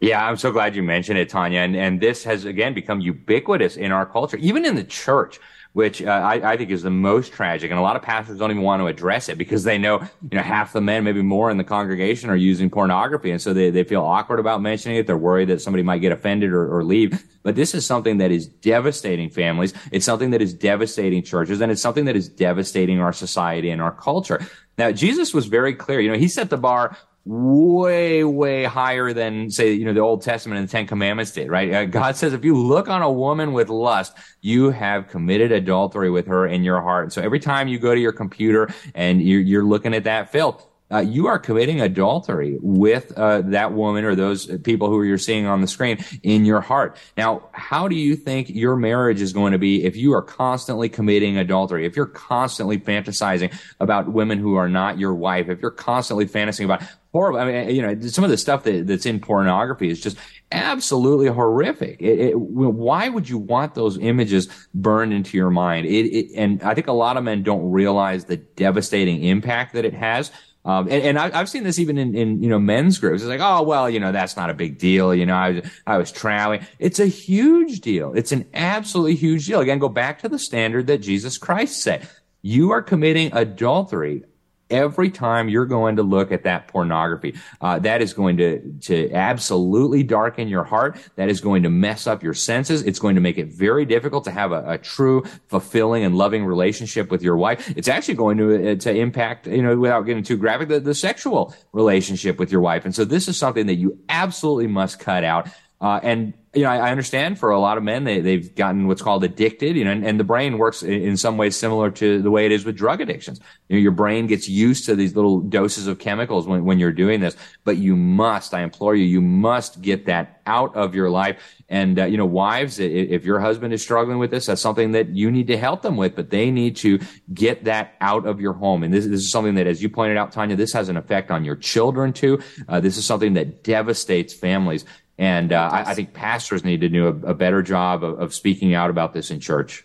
Yeah, I'm so glad you mentioned it, Tanya. And, and this has again become ubiquitous in our culture, even in the church which uh, I, I, think is the most tragic. And a lot of pastors don't even want to address it because they know, you know, half the men, maybe more in the congregation are using pornography. And so they, they feel awkward about mentioning it. They're worried that somebody might get offended or, or leave. But this is something that is devastating families. It's something that is devastating churches and it's something that is devastating our society and our culture. Now, Jesus was very clear. You know, he set the bar way, way higher than say, you know, the Old Testament and the Ten Commandments did, right? Uh, God says if you look on a woman with lust, you have committed adultery with her in your heart. And so every time you go to your computer and you're, you're looking at that filth, uh, you are committing adultery with uh, that woman or those people who you're seeing on the screen in your heart. Now, how do you think your marriage is going to be if you are constantly committing adultery? If you're constantly fantasizing about women who are not your wife, if you're constantly fantasizing about horrible. I mean, you know, some of the stuff that, that's in pornography is just absolutely horrific. It, it, why would you want those images burned into your mind? It, and I think a lot of men don't realize the devastating impact that it has. Um, and, and I, have seen this even in, in, you know, men's groups. It's like, oh, well, you know, that's not a big deal. You know, I was, I was traveling. It's a huge deal. It's an absolutely huge deal. Again, go back to the standard that Jesus Christ set. You are committing adultery every time you're going to look at that pornography. Uh, that is going to, to absolutely darken your heart. That is going to mess up your senses. It's going to make it very difficult to have a, a true, fulfilling, and loving relationship with your wife. It's actually going to, uh, to impact, you know, without getting too graphic, the, the sexual relationship with your wife. And so this is something that you absolutely must cut out. Uh, and you know, I, I, understand for a lot of men, they, they've gotten what's called addicted, you know, and, and the brain works in, in, some ways similar to the way it is with drug addictions. You know, your brain gets used to these little doses of chemicals when, when you're doing this, but you must, I implore you, you must get that out of your life. And, uh, you know, wives, if your husband is struggling with this, that's something that you need to help them with, but they need to get that out of your home. And this, this is something that, as you pointed out, Tanya, this has an effect on your children too. Uh, this is something that devastates families. And uh, I, I, think pastors need to do a, a better job of, of speaking out about this in church.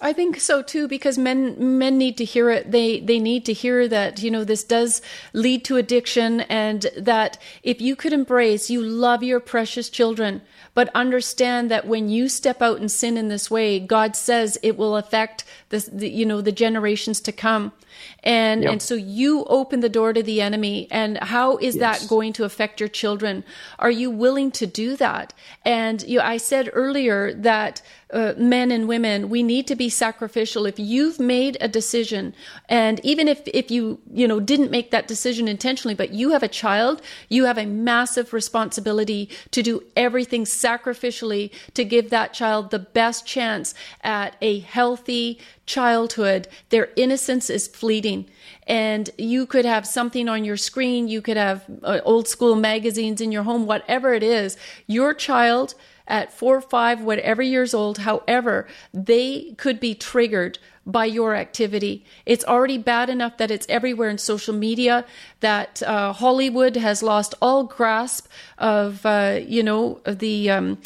I think so too, because men men need to hear it. They they need to hear that you know this does lead to addiction, and that if you could embrace, you love your precious children, but understand that when you step out and sin in this way, God says it will affect the, the you know the generations to come and yep. and so you open the door to the enemy and how is yes. that going to affect your children are you willing to do that and you i said earlier that uh, men and women we need to be sacrificial if you've made a decision and even if if you you know didn't make that decision intentionally but you have a child you have a massive responsibility to do everything sacrificially to give that child the best chance at a healthy childhood, their innocence is fleeting. And you could have something on your screen, you could have uh, old school magazines in your home, whatever it is. Your child at four, five, whatever years old, however, they could be triggered by your activity. It's already bad enough that it's everywhere in social media, that uh, Hollywood has lost all grasp of, uh, you know, the. Um,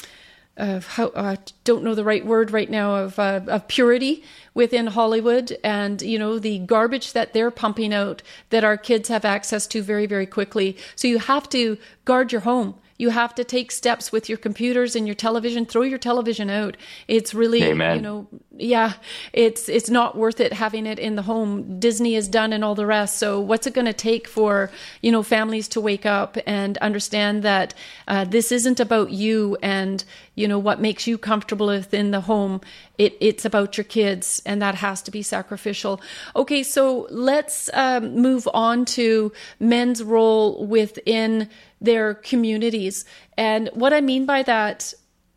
of how I don't know the right word right now of uh, of purity within Hollywood and you know the garbage that they're pumping out that our kids have access to very very quickly. So you have to guard your home. You have to take steps with your computers and your television. Throw your television out. It's really Amen. you know yeah it's it's not worth it having it in the home. Disney is done and all the rest. So what's it going to take for you know families to wake up and understand that uh, this isn't about you and you know what makes you comfortable within the home it, it's about your kids and that has to be sacrificial okay so let's um, move on to men's role within their communities and what i mean by that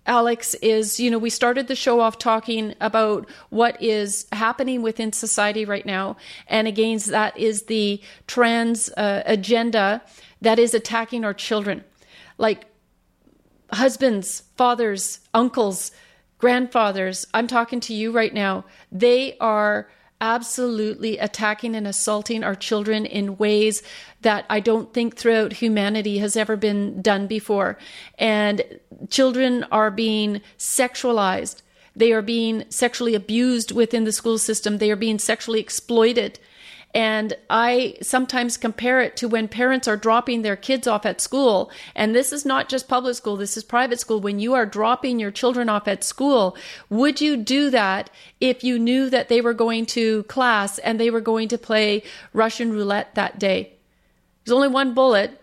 Alex, is you know, we started the show off talking about what is happening within society right now. And again, that is the trans uh, agenda that is attacking our children. Like husbands, fathers, uncles, grandfathers, I'm talking to you right now. They are absolutely attacking and assaulting our children in ways that I don't think throughout humanity has ever been done before. And children are being sexualized. They are being sexually abused within the school system. They are being sexually exploited. And I sometimes compare it to when parents are dropping their kids off at school. And this is not just public school, this is private school. When you are dropping your children off at school, would you do that if you knew that they were going to class and they were going to play Russian roulette that day? There's only one bullet,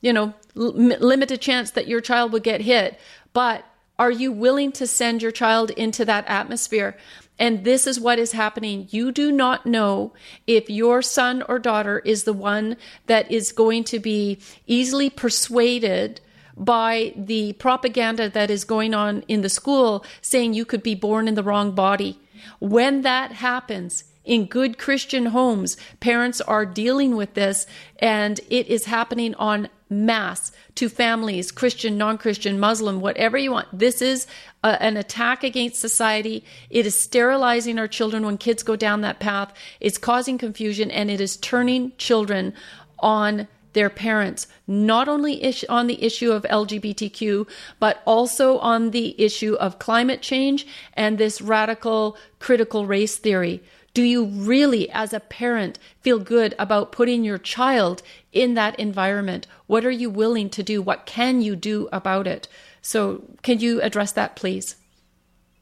you know, limited chance that your child would get hit. But are you willing to send your child into that atmosphere? And this is what is happening. You do not know if your son or daughter is the one that is going to be easily persuaded by the propaganda that is going on in the school saying you could be born in the wrong body. When that happens, in good Christian homes, parents are dealing with this and it is happening on mass to families, Christian, non Christian, Muslim, whatever you want. This is a, an attack against society. It is sterilizing our children when kids go down that path. It's causing confusion and it is turning children on their parents, not only on the issue of LGBTQ, but also on the issue of climate change and this radical critical race theory. Do you really, as a parent, feel good about putting your child in that environment? What are you willing to do? What can you do about it? So, can you address that, please?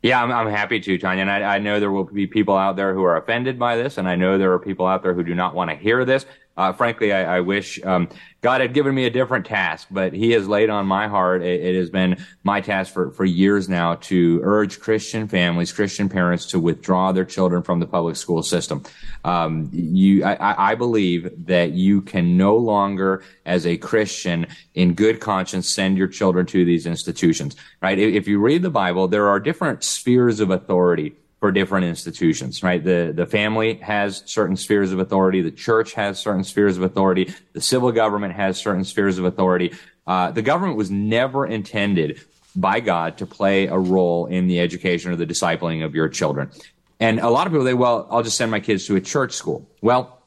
Yeah, I'm, I'm happy to, Tanya. And I, I know there will be people out there who are offended by this, and I know there are people out there who do not want to hear this. Uh, frankly, I, I wish um, God had given me a different task, but He has laid on my heart. It, it, has been my task for, for years now to urge Christian families, Christian parents to withdraw their children from the public school system. Um, you, I, I believe that you can no longer, as a Christian, in good conscience, send your children to these institutions. Right? If, if you read the Bible, there are different spheres of authority for different institutions, right? The, the family has certain spheres of authority. The church has certain spheres of authority. The civil government has certain spheres of authority. Uh, the government was never intended by God to play a role in the education or the discipling of your children. And a lot of people say, well, I'll just send my kids to a church school. Well,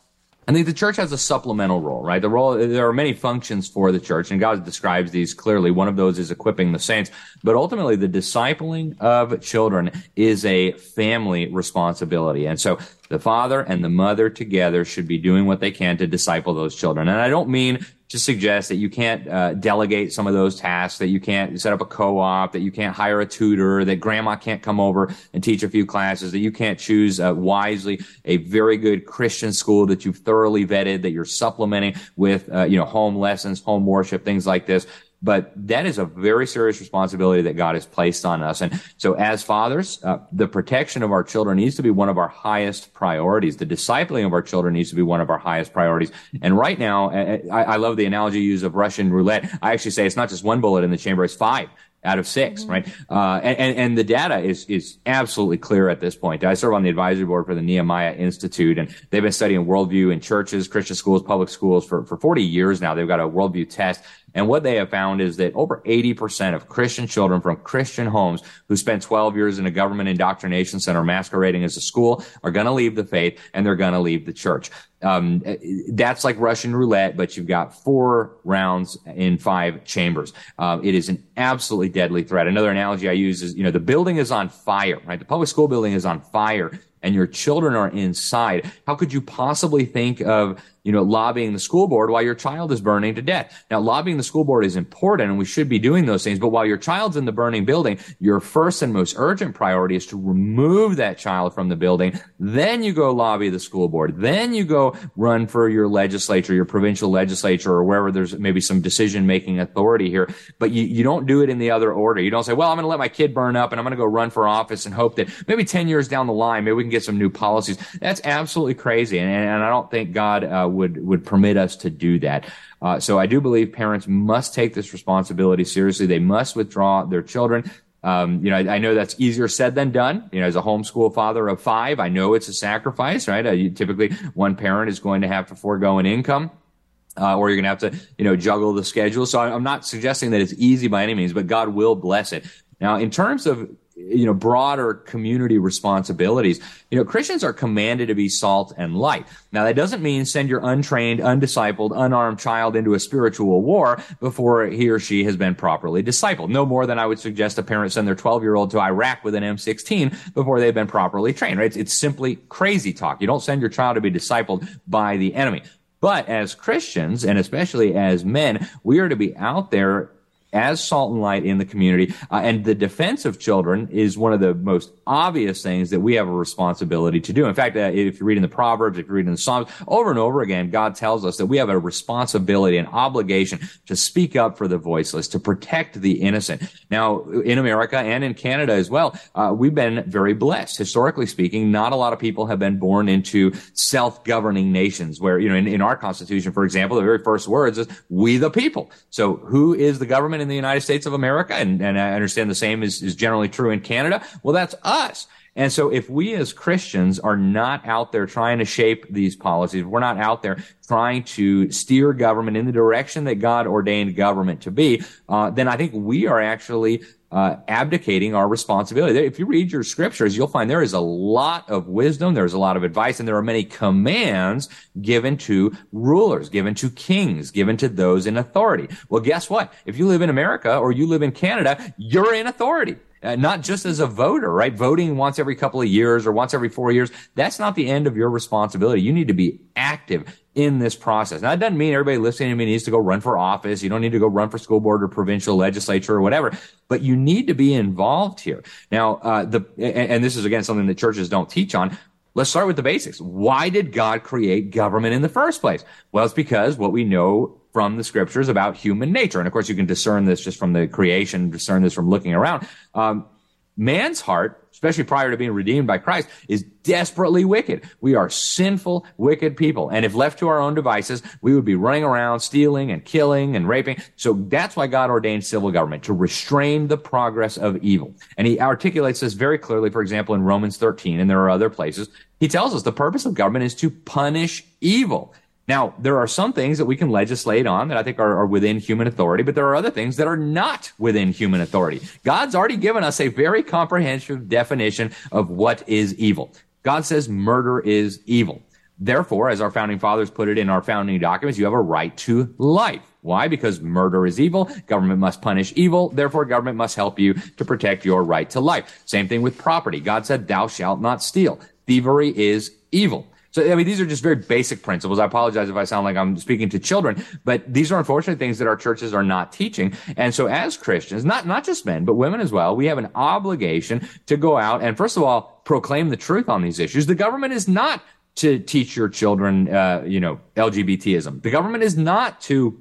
I think the church has a supplemental role, right? The role, there are many functions for the church, and God describes these clearly. One of those is equipping the saints. But ultimately, the discipling of children is a family responsibility. And so the father and the mother together should be doing what they can to disciple those children. And I don't mean to suggest that you can't uh, delegate some of those tasks, that you can't set up a co-op, that you can't hire a tutor, that grandma can't come over and teach a few classes, that you can't choose uh, wisely a very good Christian school that you've thoroughly vetted, that you're supplementing with, uh, you know, home lessons, home worship, things like this. But that is a very serious responsibility that God has placed on us. And so as fathers, uh, the protection of our children needs to be one of our highest priorities. The discipling of our children needs to be one of our highest priorities. And right now, I, I love the analogy you use of Russian roulette. I actually say it's not just one bullet in the chamber, it's five out of 6 mm-hmm. right? Uh, and, and the data is, is absolutely clear at this point. I serve on the advisory board for the Nehemiah Institute, and they've been studying worldview in churches, Christian schools, public schools for, for 40 years now. They've got a worldview test and what they have found is that over 80% of Christian children from Christian homes who spent 12 years in a government indoctrination center masquerading as a school are going to leave the faith and they're going to leave the church. Um, that's like Russian roulette, but you've got four rounds in five chambers. Uh, it is an absolutely deadly threat. Another analogy I use is, you know, the building is on fire, right? The public school building is on fire and your children are inside. How could you possibly think of you know, lobbying the school board while your child is burning to death. Now, lobbying the school board is important and we should be doing those things. But while your child's in the burning building, your first and most urgent priority is to remove that child from the building. Then you go lobby the school board. Then you go run for your legislature, your provincial legislature, or wherever there's maybe some decision making authority here. But you, you don't do it in the other order. You don't say, well, I'm going to let my kid burn up and I'm going to go run for office and hope that maybe 10 years down the line, maybe we can get some new policies. That's absolutely crazy. And, and I don't think God uh, would would permit us to do that. Uh, so I do believe parents must take this responsibility seriously. They must withdraw their children. Um, you know, I, I, know that's easier said than done. You know, as a homeschool father of five, I know it's a sacrifice, right? Uh, you, typically, one parent is going to have to forego an income. Uh, or you're going to have to, you know, juggle the schedule. So I'm not suggesting that it's easy by any means, but God will bless it. Now, in terms of you know, broader community responsibilities. You know, Christians are commanded to be salt and light. Now, that doesn't mean send your untrained, undiscipled, unarmed child into a spiritual war before he or she has been properly discipled. No more than I would suggest a parent send their 12 year old to Iraq with an M16 before they've been properly trained, right? It's, it's simply crazy talk. You don't send your child to be discipled by the enemy. But as Christians, and especially as men, we are to be out there as salt and light in the community. Uh, and the defense of children is one of the most obvious things that we have a responsibility to do. In fact, uh, if you read in the Proverbs, if you read in the Psalms, over and over again, God tells us that we have a responsibility, an obligation to speak up for the voiceless, to protect the innocent. Now, in America and in Canada as well, uh, we've been very blessed. Historically speaking, not a lot of people have been born into self-governing nations where, you know, in, in our Constitution, for example, the very first words is, we the people. So who is the government? In the United States of America, and, and I understand the same is, is generally true in Canada. Well, that's us. And so if we as Christians are not out there trying to shape these policies, we're not out there trying to steer government in the direction that God ordained government to be, uh, then I think we are actually uh, abdicating our responsibility. If you read your scriptures, you'll find there is a lot of wisdom, there's a lot of advice, and there are many commands given to rulers, given to kings, given to those in authority. Well, guess what? If you live in America or you live in Canada, you're in authority. Uh, not just as a voter, right? Voting once every couple of years or once every four years. That's not the end of your responsibility. You need to be active in this process. Now, that doesn't mean everybody listening to me needs to go run for office. You don't need to go run for school board or provincial legislature or whatever, but you need to be involved here. Now, uh, the, and, and this is again something that churches don't teach on. Let's start with the basics. Why did God create government in the first place? Well, it's because what we know from the scriptures about human nature. And of course, you can discern this just from the creation, discern this from looking around. Um, man's heart, especially prior to being redeemed by Christ, is desperately wicked. We are sinful, wicked people. And if left to our own devices, we would be running around stealing and killing and raping. So that's why God ordained civil government to restrain the progress of evil. And he articulates this very clearly, for example, in Romans 13, and there are other places. He tells us the purpose of government is to punish evil. Now, there are some things that we can legislate on that I think are, are, within human authority, but there are other things that are not within human authority. God's already given us a very comprehensive definition of what is evil. God says murder is evil. Therefore, as our founding fathers put it in our founding documents, you have a right to life. Why? Because murder is evil. Government must punish evil. Therefore, government must help you to protect your right to life. Same thing with property. God said, thou shalt not steal. Thievery is evil. So, I mean, these are just very basic principles. I apologize if I sound like I'm speaking to children, but these are unfortunately things that our churches are not teaching. And so as Christians, not, not just men, but women as well, we have an obligation to go out and first of all, proclaim the truth on these issues. The government is not to teach your children, uh, you know, LGBTism. The government is not to,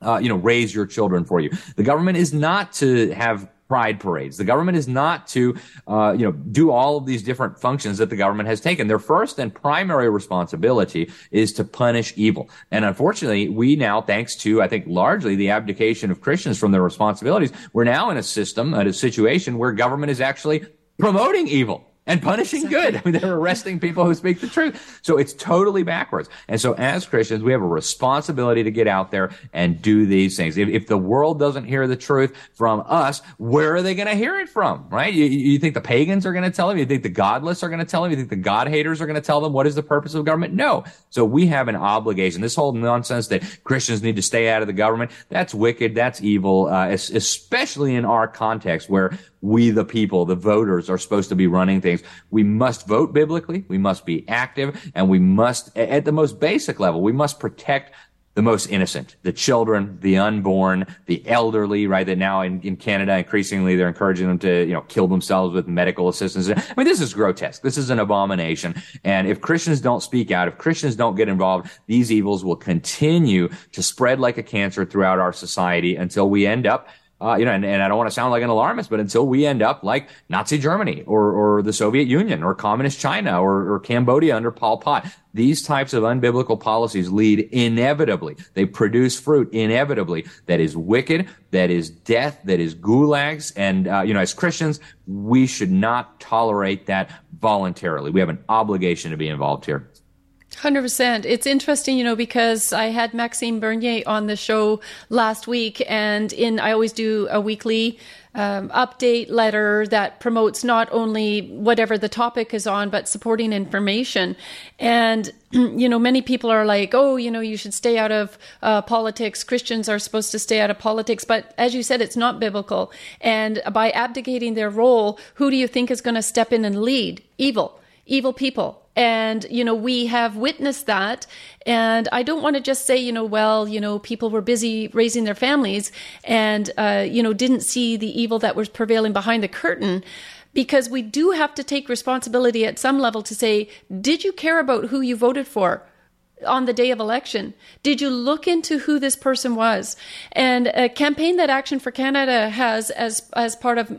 uh, you know, raise your children for you. The government is not to have pride parades. The government is not to, uh, you know, do all of these different functions that the government has taken. Their first and primary responsibility is to punish evil. And unfortunately, we now, thanks to, I think, largely the abdication of Christians from their responsibilities, we're now in a system, a situation where government is actually promoting evil and punishing good. I mean, they're arresting people who speak the truth. So it's totally backwards. And so as Christians, we have a responsibility to get out there and do these things. If, if the world doesn't hear the truth from us, where are they going to hear it from? Right? You, you think the pagans are going to tell them? You think the godless are going to tell them? You think the God haters are going to tell them what is the purpose of government? No. So we have an obligation. This whole nonsense that Christians need to stay out of the government, that's wicked. That's evil, uh, especially in our context where we, the people, the voters, are supposed to be running things. We must vote biblically. We must be active and we must, at the most basic level, we must protect the most innocent, the children, the unborn, the elderly, right? That now in, in Canada, increasingly, they're encouraging them to, you know, kill themselves with medical assistance. I mean, this is grotesque. This is an abomination. And if Christians don't speak out, if Christians don't get involved, these evils will continue to spread like a cancer throughout our society until we end up uh, you know, and, and I don't want to sound like an alarmist, but until we end up like Nazi Germany or, or the Soviet Union or communist China or, or Cambodia under Pol Pot, these types of unbiblical policies lead inevitably. They produce fruit inevitably that is wicked, that is death, that is gulags. And, uh, you know, as Christians, we should not tolerate that voluntarily. We have an obligation to be involved here. Hundred percent. It's interesting, you know, because I had Maxime Bernier on the show last week, and in I always do a weekly um, update letter that promotes not only whatever the topic is on, but supporting information. And you know, many people are like, "Oh, you know, you should stay out of uh, politics. Christians are supposed to stay out of politics." But as you said, it's not biblical. And by abdicating their role, who do you think is going to step in and lead? Evil, evil people and, you know, we have witnessed that. And I don't want to just say, you know, well, you know, people were busy raising their families and, uh, you know, didn't see the evil that was prevailing behind the curtain because we do have to take responsibility at some level to say, did you care about who you voted for? on the day of election? Did you look into who this person was? And a campaign that Action for Canada has as as part of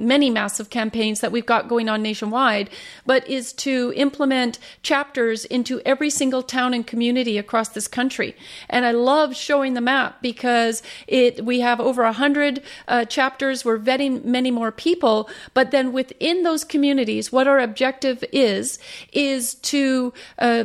many massive campaigns that we've got going on nationwide, but is to implement chapters into every single town and community across this country. And I love showing the map because it we have over a hundred uh, chapters. We're vetting many more people, but then within those communities, what our objective is is to uh,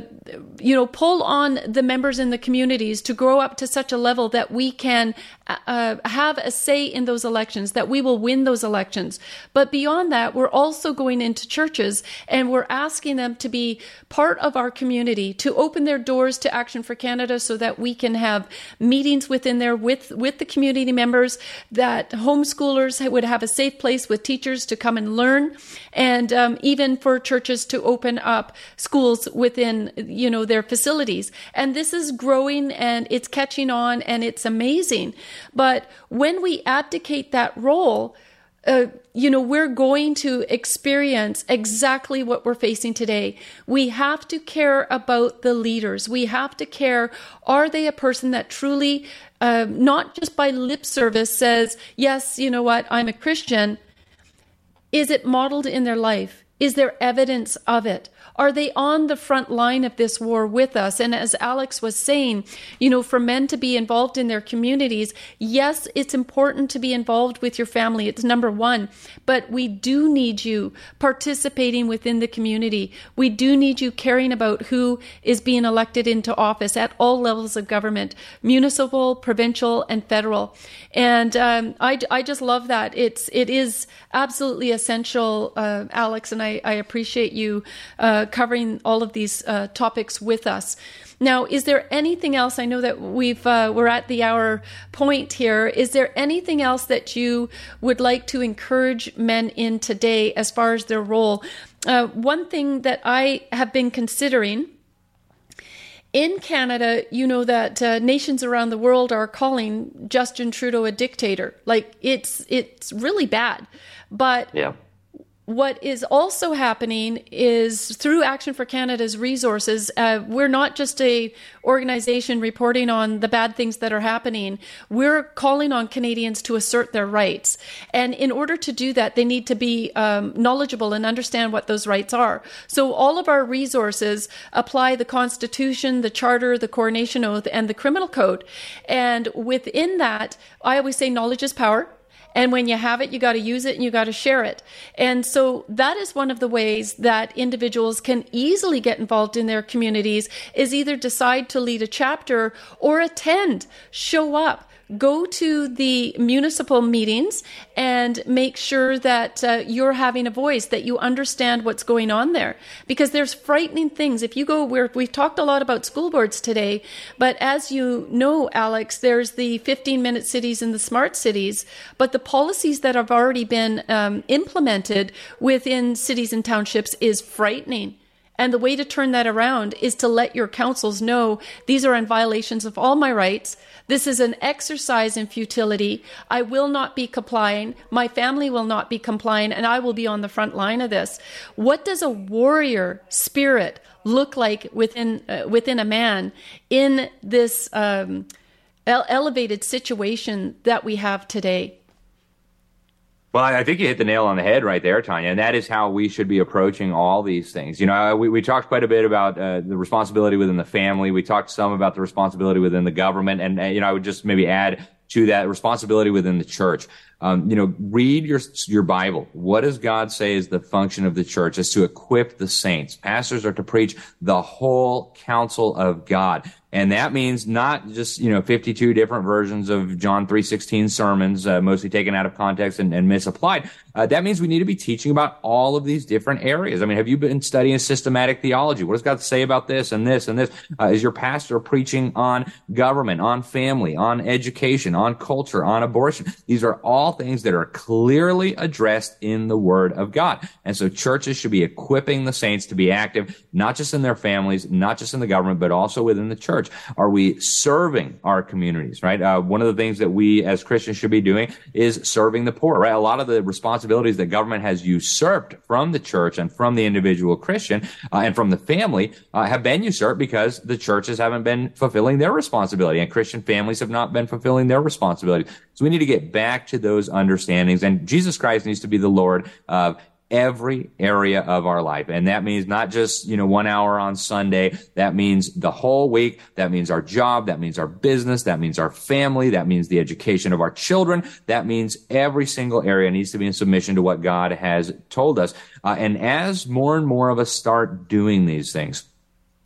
you know pull on the members in the communities to grow up to such a level that we can uh, have a say in those elections, that we will win those elections. But beyond that, we're also going into churches and we're asking them to be part of our community, to open their doors to Action for Canada so that we can have meetings within there with, with the community members, that homeschoolers would have a safe place with teachers to come and learn, and um, even for churches to open up schools within, you know, their facilities. And this is growing and it's catching on and it's amazing. But when we abdicate that role, uh, you know, we're going to experience exactly what we're facing today. We have to care about the leaders. We have to care are they a person that truly, uh, not just by lip service, says, yes, you know what, I'm a Christian? Is it modeled in their life? Is there evidence of it? Are they on the front line of this war with us? And as Alex was saying, you know, for men to be involved in their communities, yes, it's important to be involved with your family. It's number one. But we do need you participating within the community. We do need you caring about who is being elected into office at all levels of government, municipal, provincial, and federal. And um, I, I just love that. It's it is absolutely essential, uh, Alex, and I, I appreciate you uh, covering all of these uh, topics with us. Now, is there anything else? I know that we've uh, we're at the hour point here. Is there anything else that you would like to encourage men in today as far as their role? Uh, one thing that I have been considering in Canada, you know that uh, nations around the world are calling Justin Trudeau a dictator. Like it's it's really bad. But yeah what is also happening is through Action for Canada's resources, uh, we're not just a organization reporting on the bad things that are happening. We're calling on Canadians to assert their rights, and in order to do that, they need to be um, knowledgeable and understand what those rights are. So all of our resources apply the Constitution, the Charter, the Coronation Oath, and the Criminal Code, and within that, I always say knowledge is power. And when you have it, you got to use it and you got to share it. And so that is one of the ways that individuals can easily get involved in their communities is either decide to lead a chapter or attend, show up go to the municipal meetings and make sure that uh, you're having a voice, that you understand what's going on there. Because there's frightening things. If you go where we've talked a lot about school boards today, but as you know, Alex, there's the 15 minute cities and the smart cities, but the policies that have already been um, implemented within cities and townships is frightening. And the way to turn that around is to let your councils know these are in violations of all my rights. This is an exercise in futility. I will not be complying. My family will not be complying, and I will be on the front line of this. What does a warrior spirit look like within uh, within a man in this um, elevated situation that we have today? Well, I think you hit the nail on the head right there, Tanya, and that is how we should be approaching all these things. You know, we, we talked quite a bit about uh, the responsibility within the family. We talked some about the responsibility within the government, and you know, I would just maybe add to that responsibility within the church. Um, you know, read your your Bible. What does God say is the function of the church? Is to equip the saints. Pastors are to preach the whole counsel of God. And that means not just, you know, 52 different versions of John 3.16 sermons, uh, mostly taken out of context and, and misapplied. Uh, that means we need to be teaching about all of these different areas. I mean, have you been studying systematic theology? What does God say about this and this and this? Uh, is your pastor preaching on government, on family, on education, on culture, on abortion? These are all things that are clearly addressed in the Word of God. And so churches should be equipping the saints to be active, not just in their families, not just in the government, but also within the church. Church? Are we serving our communities, right? Uh, one of the things that we as Christians should be doing is serving the poor, right? A lot of the responsibilities that government has usurped from the church and from the individual Christian uh, and from the family uh, have been usurped because the churches haven't been fulfilling their responsibility and Christian families have not been fulfilling their responsibility. So we need to get back to those understandings and Jesus Christ needs to be the Lord of every area of our life. And that means not just, you know, one hour on Sunday. That means the whole week. That means our job. That means our business. That means our family. That means the education of our children. That means every single area needs to be in submission to what God has told us. Uh, and as more and more of us start doing these things,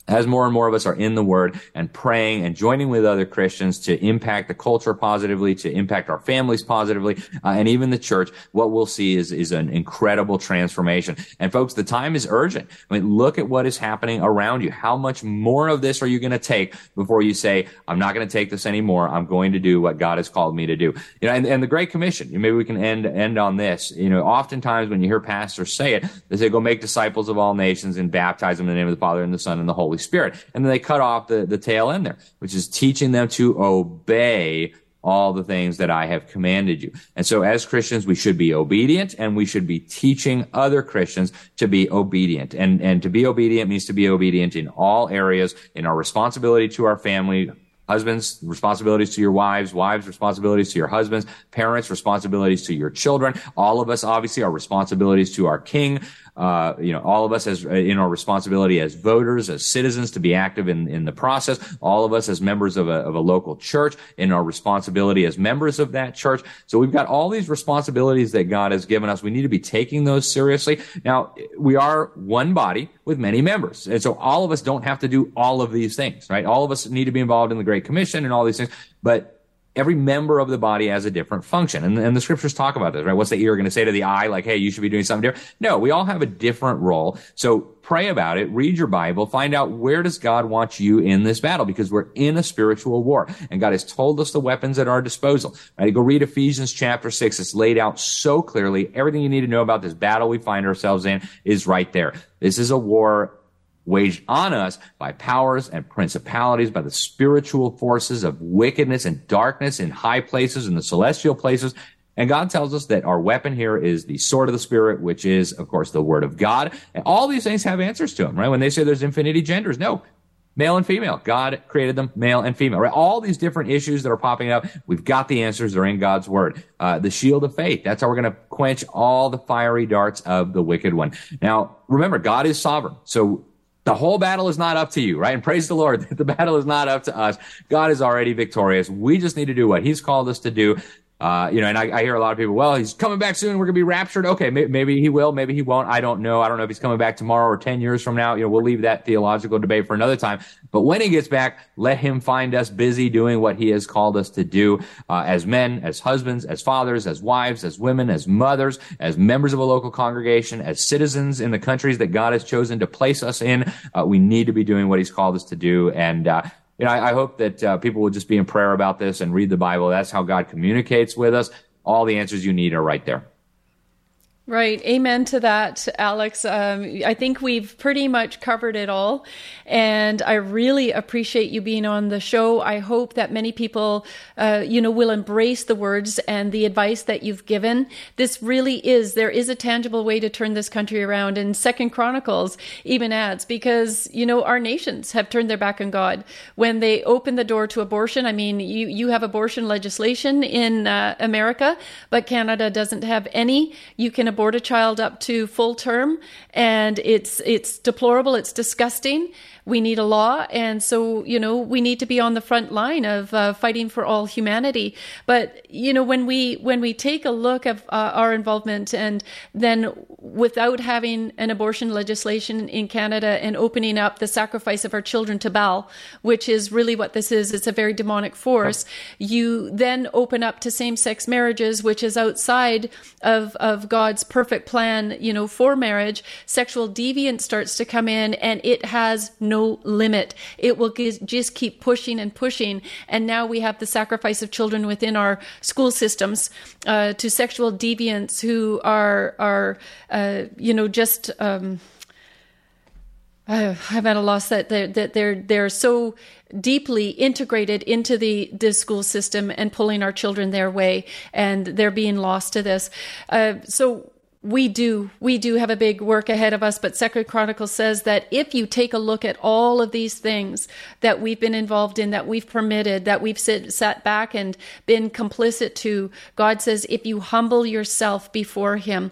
as more and more of us are in the Word and praying and joining with other Christians to impact the culture positively, to impact our families positively, uh, and even the church, what we'll see is, is an incredible transformation. And folks, the time is urgent. I mean, look at what is happening around you. How much more of this are you going to take before you say, I'm not going to take this anymore. I'm going to do what God has called me to do. You know, and, and the Great Commission, maybe we can end, end on this. You know, oftentimes when you hear pastors say it, they say, go make disciples of all nations and baptize them in the name of the Father and the Son and the Holy Spirit. And then they cut off the, the tail end there, which is teaching them to obey all the things that I have commanded you. And so as Christians, we should be obedient and we should be teaching other Christians to be obedient. And, and to be obedient means to be obedient in all areas, in our responsibility to our family, husbands responsibilities to your wives wives responsibilities to your husbands parents responsibilities to your children all of us obviously our responsibilities to our king uh, you know, all of us as in our responsibility as voters, as citizens to be active in, in the process, all of us as members of a, of a local church in our responsibility as members of that church. So we've got all these responsibilities that God has given us. We need to be taking those seriously. Now, we are one body with many members. And so all of us don't have to do all of these things, right? All of us need to be involved in the Great Commission and all these things, but every member of the body has a different function. And, and the scriptures talk about this, right? What's the ear going to say to the eye? Like, hey, you should be doing something different. No, we all have a different role. So pray about it, read your Bible, find out where does God want you in this battle because we're in a spiritual war and God has told us the weapons at our disposal. Right? Go read Ephesians chapter six. It's laid out so clearly. Everything you need to know about this battle we find ourselves in is right there. This is a war waged on us by powers and principalities, by the spiritual forces of wickedness and darkness in high places, in the celestial places. And God tells us that our weapon here is the sword of the Spirit, which is, of course, the Word of God. And all these things have answers to them, right? When they say there's infinity genders, no, male and female. God created them male and female, right? All these different issues that are popping up, we've got the answers. They're in God's word. Uh, the shield of faith. That's how we're going to quench all the fiery darts of the wicked one. Now, remember, God is sovereign. So the whole battle is not up to you, right? And praise the Lord, that the battle is not up to us. God is already victorious. We just need to do what He's called us to do. Uh, you know, and I, I, hear a lot of people, well, he's coming back soon. We're going to be raptured. Okay. May, maybe he will. Maybe he won't. I don't know. I don't know if he's coming back tomorrow or 10 years from now. You know, we'll leave that theological debate for another time. But when he gets back, let him find us busy doing what he has called us to do, uh, as men, as husbands, as fathers, as wives, as women, as mothers, as members of a local congregation, as citizens in the countries that God has chosen to place us in. Uh, we need to be doing what he's called us to do. And, uh, you know, I, I hope that uh, people will just be in prayer about this and read the Bible. That's how God communicates with us. All the answers you need are right there. Right. Amen to that, Alex. Um, I think we've pretty much covered it all. And I really appreciate you being on the show. I hope that many people, uh, you know, will embrace the words and the advice that you've given. This really is, there is a tangible way to turn this country around. And Second Chronicles even adds, because, you know, our nations have turned their back on God. When they open the door to abortion, I mean, you, you have abortion legislation in uh, America, but Canada doesn't have any. You can a child up to full term and it's it's deplorable it's disgusting we need a law. And so, you know, we need to be on the front line of uh, fighting for all humanity. But, you know, when we, when we take a look at uh, our involvement and then without having an abortion legislation in Canada and opening up the sacrifice of our children to Baal, which is really what this is, it's a very demonic force, you then open up to same sex marriages, which is outside of, of God's perfect plan, you know, for marriage. Sexual deviance starts to come in and it has no limit. It will just keep pushing and pushing. And now we have the sacrifice of children within our school systems uh, to sexual deviants who are are uh, you know just. Um, I'm at a loss that they're, that they're they're so deeply integrated into the the school system and pulling our children their way, and they're being lost to this. Uh, so we do we do have a big work ahead of us but second chronicles says that if you take a look at all of these things that we've been involved in that we've permitted that we've sit, sat back and been complicit to god says if you humble yourself before him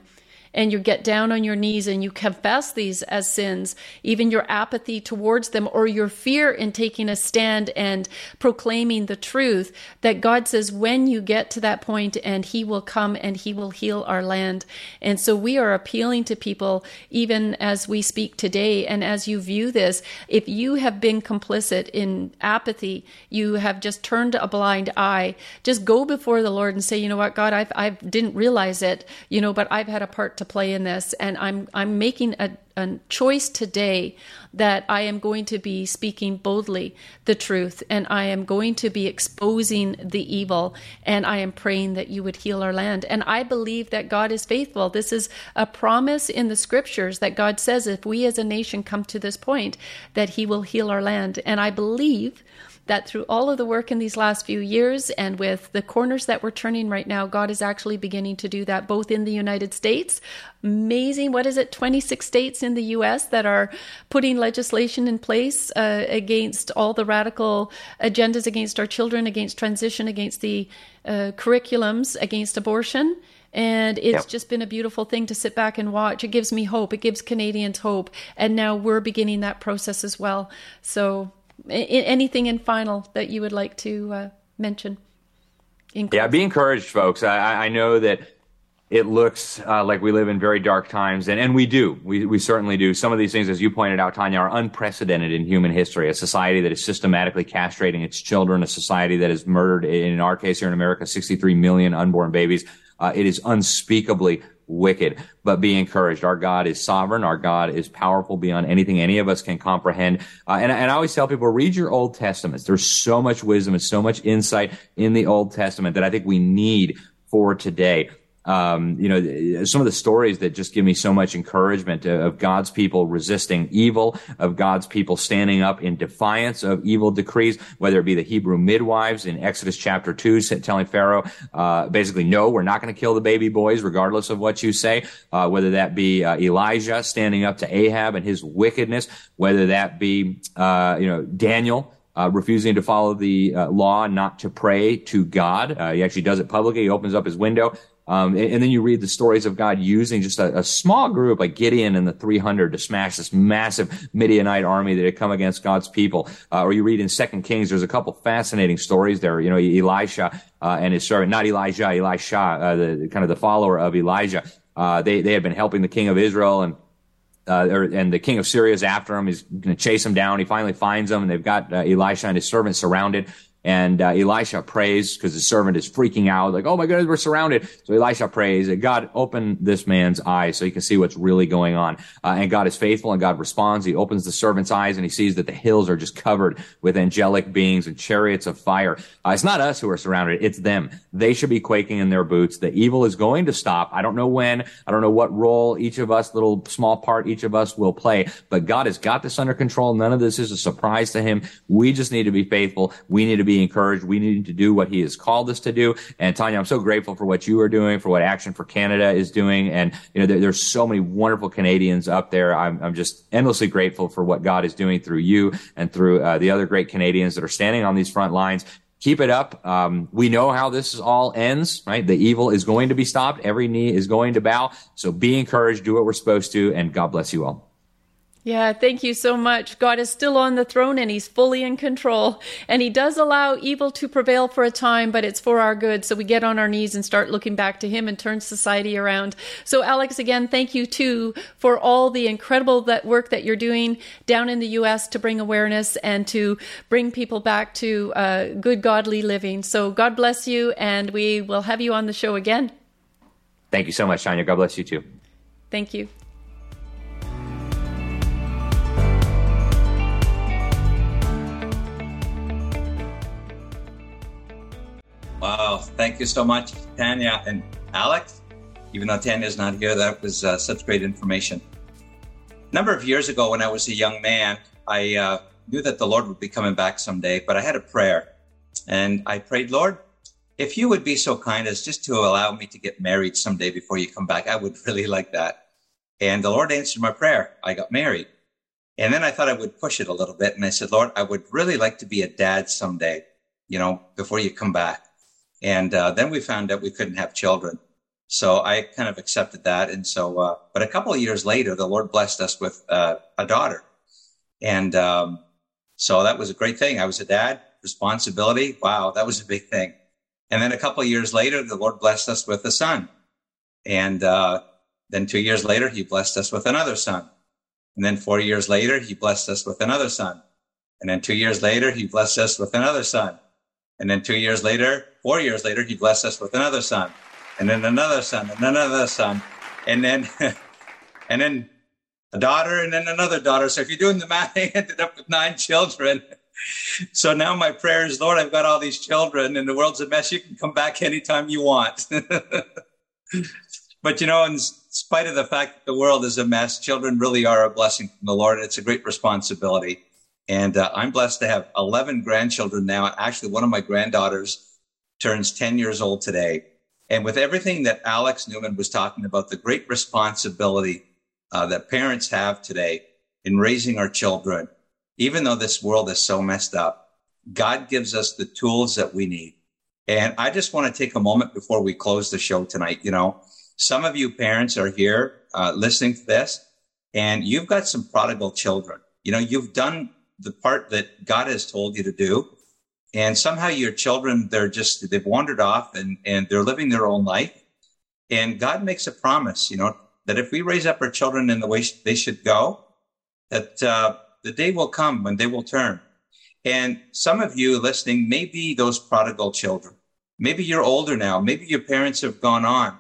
and you get down on your knees and you confess these as sins, even your apathy towards them or your fear in taking a stand and proclaiming the truth, that God says, when you get to that point and He will come and He will heal our land. And so we are appealing to people, even as we speak today and as you view this, if you have been complicit in apathy, you have just turned a blind eye, just go before the Lord and say, you know what, God, I've, I didn't realize it, you know, but I've had a part to play in this, and I'm I'm making a, a choice today that I am going to be speaking boldly the truth, and I am going to be exposing the evil, and I am praying that you would heal our land. And I believe that God is faithful. This is a promise in the scriptures that God says if we as a nation come to this point, that He will heal our land. And I believe that through all of the work in these last few years and with the corners that we're turning right now, God is actually beginning to do that both in the United States. Amazing. What is it? 26 states in the US that are putting legislation in place uh, against all the radical agendas against our children, against transition, against the uh, curriculums, against abortion. And it's yep. just been a beautiful thing to sit back and watch. It gives me hope. It gives Canadians hope. And now we're beginning that process as well. So anything in final that you would like to uh, mention? Yeah, be encouraged, folks. I, I know that it looks uh, like we live in very dark times, and, and we do. We, we certainly do. Some of these things, as you pointed out, Tanya, are unprecedented in human history. A society that is systematically castrating its children, a society that has murdered, in our case here in America, 63 million unborn babies. Uh, it is unspeakably wicked. But be encouraged. Our God is sovereign. Our God is powerful beyond anything any of us can comprehend. Uh, and, and I always tell people, read your Old Testaments. There's so much wisdom and so much insight in the Old Testament that I think we need for today um, you know, some of the stories that just give me so much encouragement of God's people resisting evil, of God's people standing up in defiance of evil decrees, whether it be the Hebrew midwives in Exodus chapter two, telling Pharaoh, uh, basically, no, we're not going to kill the baby boys, regardless of what you say, uh, whether that be uh, Elijah standing up to Ahab and his wickedness, whether that be, uh, you know, Daniel, uh, refusing to follow the uh, law, not to pray to God. Uh, he actually does it publicly. He opens up his window um, and, and, then you read the stories of God using just a, a, small group like Gideon and the 300 to smash this massive Midianite army that had come against God's people. Uh, or you read in Second Kings, there's a couple fascinating stories there. You know, Elisha uh, and his servant, not Elijah, Elisha, uh, the kind of the follower of Elijah. Uh, they they had been helping the king of Israel and. Uh, or, and the king of Syria is after him. He's going to chase him down. He finally finds them, and they've got uh, Elisha and his servant surrounded. And uh, Elisha prays because the servant is freaking out, like, "Oh my goodness, we're surrounded!" So Elisha prays that God open this man's eyes so he can see what's really going on. Uh, and God is faithful, and God responds. He opens the servant's eyes, and he sees that the hills are just covered with angelic beings and chariots of fire. Uh, it's not us who are surrounded; it's them. They should be quaking in their boots. The evil is going to stop. I don't know when. I don't know what role each of us, little small part each of us, will play. But God has got this under control. None of this is a surprise to Him. We just need to be faithful. We need to be encouraged. We need to do what he has called us to do. And Tanya, I'm so grateful for what you are doing, for what Action for Canada is doing. And, you know, there, there's so many wonderful Canadians up there. I'm, I'm just endlessly grateful for what God is doing through you and through uh, the other great Canadians that are standing on these front lines keep it up. Um, we know how this all ends, right? The evil is going to be stopped. Every knee is going to bow. So be encouraged, do what we're supposed to, and God bless you all. Yeah, thank you so much. God is still on the throne and he's fully in control. And he does allow evil to prevail for a time, but it's for our good. So we get on our knees and start looking back to him and turn society around. So Alex, again, thank you too for all the incredible that work that you're doing down in the U.S. to bring awareness and to bring people back to uh, good godly living. So God bless you and we will have you on the show again. Thank you so much, Tanya. God bless you too. Thank you. Wow, thank you so much, Tanya and Alex. Even though Tanya is not here, that was uh, such great information. A number of years ago, when I was a young man, I uh, knew that the Lord would be coming back someday, but I had a prayer. And I prayed, Lord, if you would be so kind as just to allow me to get married someday before you come back, I would really like that. And the Lord answered my prayer. I got married. And then I thought I would push it a little bit. And I said, Lord, I would really like to be a dad someday, you know, before you come back. And uh, then we found out we couldn't have children. So I kind of accepted that. And so, uh, but a couple of years later, the Lord blessed us with uh, a daughter. And um, so that was a great thing. I was a dad, responsibility. Wow, that was a big thing. And then a couple of years later, the Lord blessed us with a son. And uh, then two years later, he blessed us with another son. And then four years later, he blessed us with another son. And then two years later, he blessed us with another son. And then two years later, four years later, he blessed us with another son. And then another son and another son. And then, and then a daughter and then another daughter. So if you're doing the math, I ended up with nine children. So now my prayer is, Lord, I've got all these children and the world's a mess. You can come back anytime you want. but you know, in spite of the fact that the world is a mess, children really are a blessing from the Lord. It's a great responsibility. And uh, I'm blessed to have 11 grandchildren now. Actually, one of my granddaughters turns 10 years old today. And with everything that Alex Newman was talking about, the great responsibility uh, that parents have today in raising our children, even though this world is so messed up, God gives us the tools that we need. And I just want to take a moment before we close the show tonight. You know, some of you parents are here uh, listening to this, and you've got some prodigal children. You know, you've done the part that God has told you to do. And somehow your children, they're just, they've wandered off and, and they're living their own life. And God makes a promise, you know, that if we raise up our children in the way they should go, that uh, the day will come when they will turn. And some of you listening may be those prodigal children. Maybe you're older now. Maybe your parents have gone on.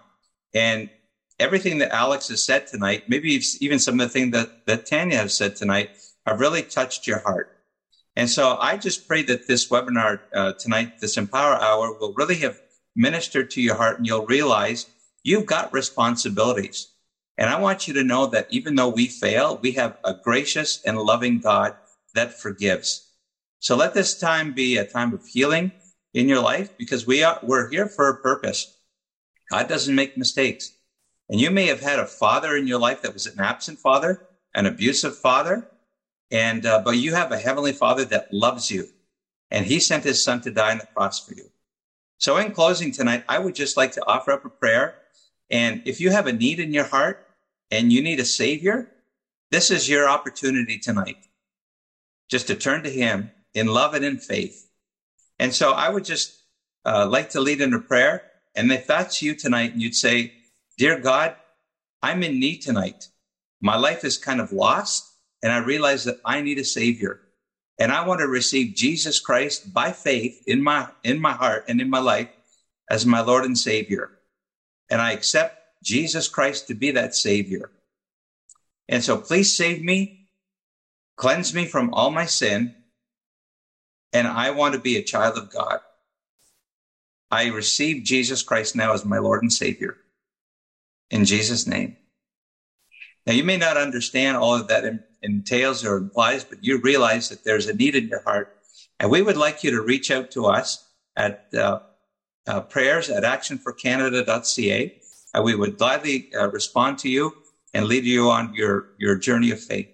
And everything that Alex has said tonight, maybe even some of the things that, that Tanya has said tonight, have really touched your heart. And so I just pray that this webinar uh, tonight, this Empower Hour, will really have ministered to your heart and you'll realize you've got responsibilities. And I want you to know that even though we fail, we have a gracious and loving God that forgives. So let this time be a time of healing in your life because we are, we're here for a purpose. God doesn't make mistakes. And you may have had a father in your life that was an absent father, an abusive father, and, uh, but you have a heavenly father that loves you and he sent his son to die on the cross for you. So in closing tonight, I would just like to offer up a prayer. And if you have a need in your heart and you need a savior, this is your opportunity tonight just to turn to him in love and in faith. And so I would just uh, like to lead in a prayer. And if that's you tonight and you'd say, Dear God, I'm in need tonight. My life is kind of lost and I realize that I need a savior and I want to receive Jesus Christ by faith in my, in my heart and in my life as my Lord and Savior. And I accept Jesus Christ to be that Savior. And so please save me, cleanse me from all my sin, and I want to be a child of God. I receive Jesus Christ now as my Lord and Savior. In Jesus' name. Now, you may not understand all of that entails or implies, but you realize that there's a need in your heart. And we would like you to reach out to us at uh, uh, prayers at actionforcanada.ca. And we would gladly uh, respond to you and lead you on your, your journey of faith.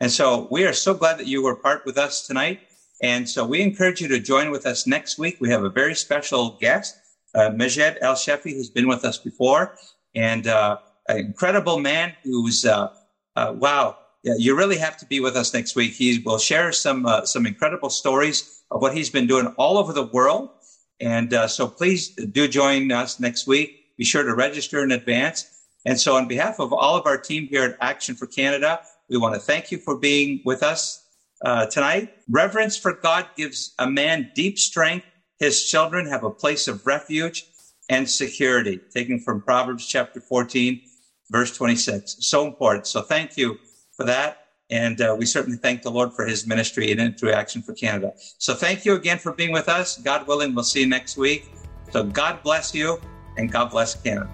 And so we are so glad that you were part with us tonight. And so we encourage you to join with us next week. We have a very special guest, uh, Majed El Shafie, who's been with us before. And uh, an incredible man who's, uh, uh, wow, yeah, you really have to be with us next week. He will share some, uh, some incredible stories of what he's been doing all over the world. And uh, so please do join us next week. Be sure to register in advance. And so on behalf of all of our team here at Action for Canada, we want to thank you for being with us uh, tonight. Reverence for God gives a man deep strength. His children have a place of refuge and security, taken from Proverbs chapter 14, verse 26. So important. So thank you for that. And uh, we certainly thank the Lord for his ministry and into action for Canada. So thank you again for being with us. God willing, we'll see you next week. So God bless you and God bless Canada.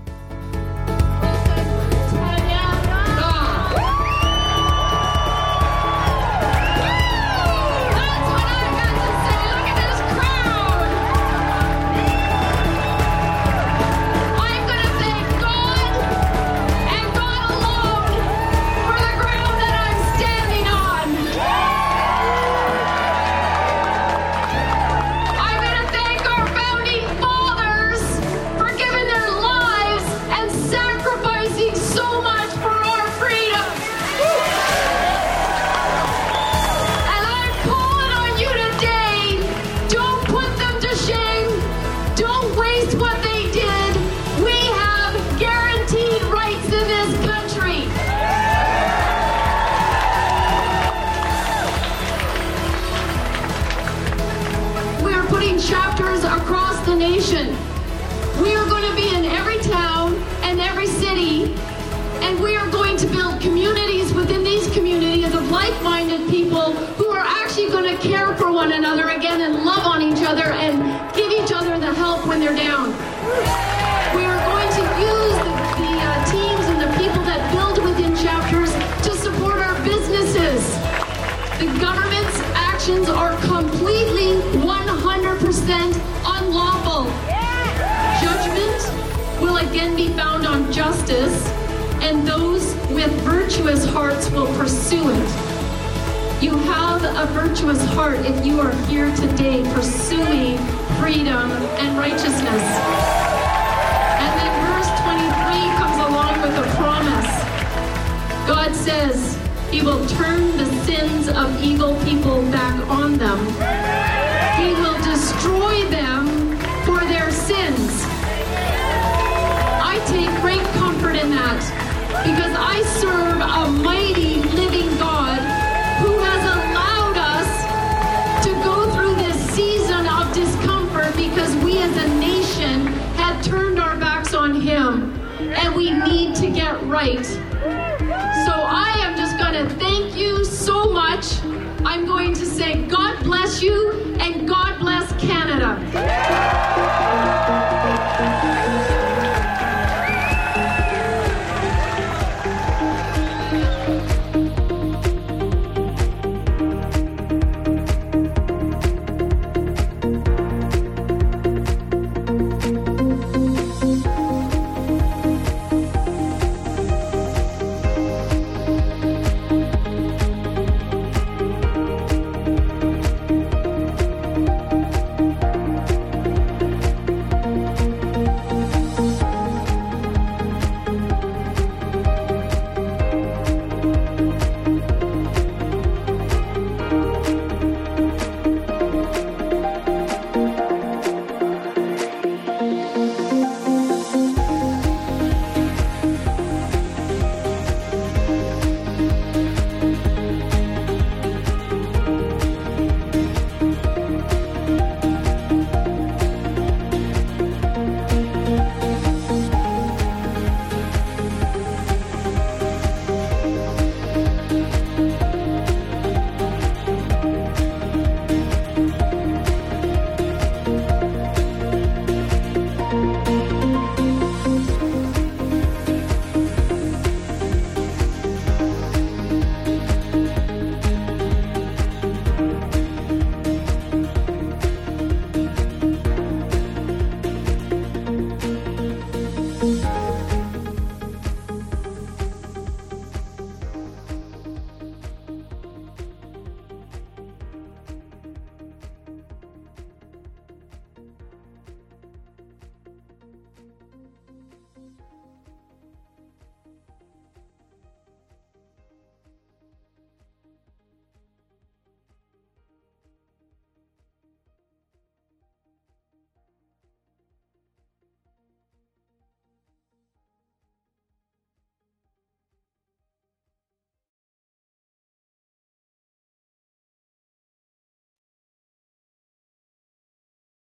that right. So I am just going to thank you so much. I'm going to say God bless you and God bless Canada.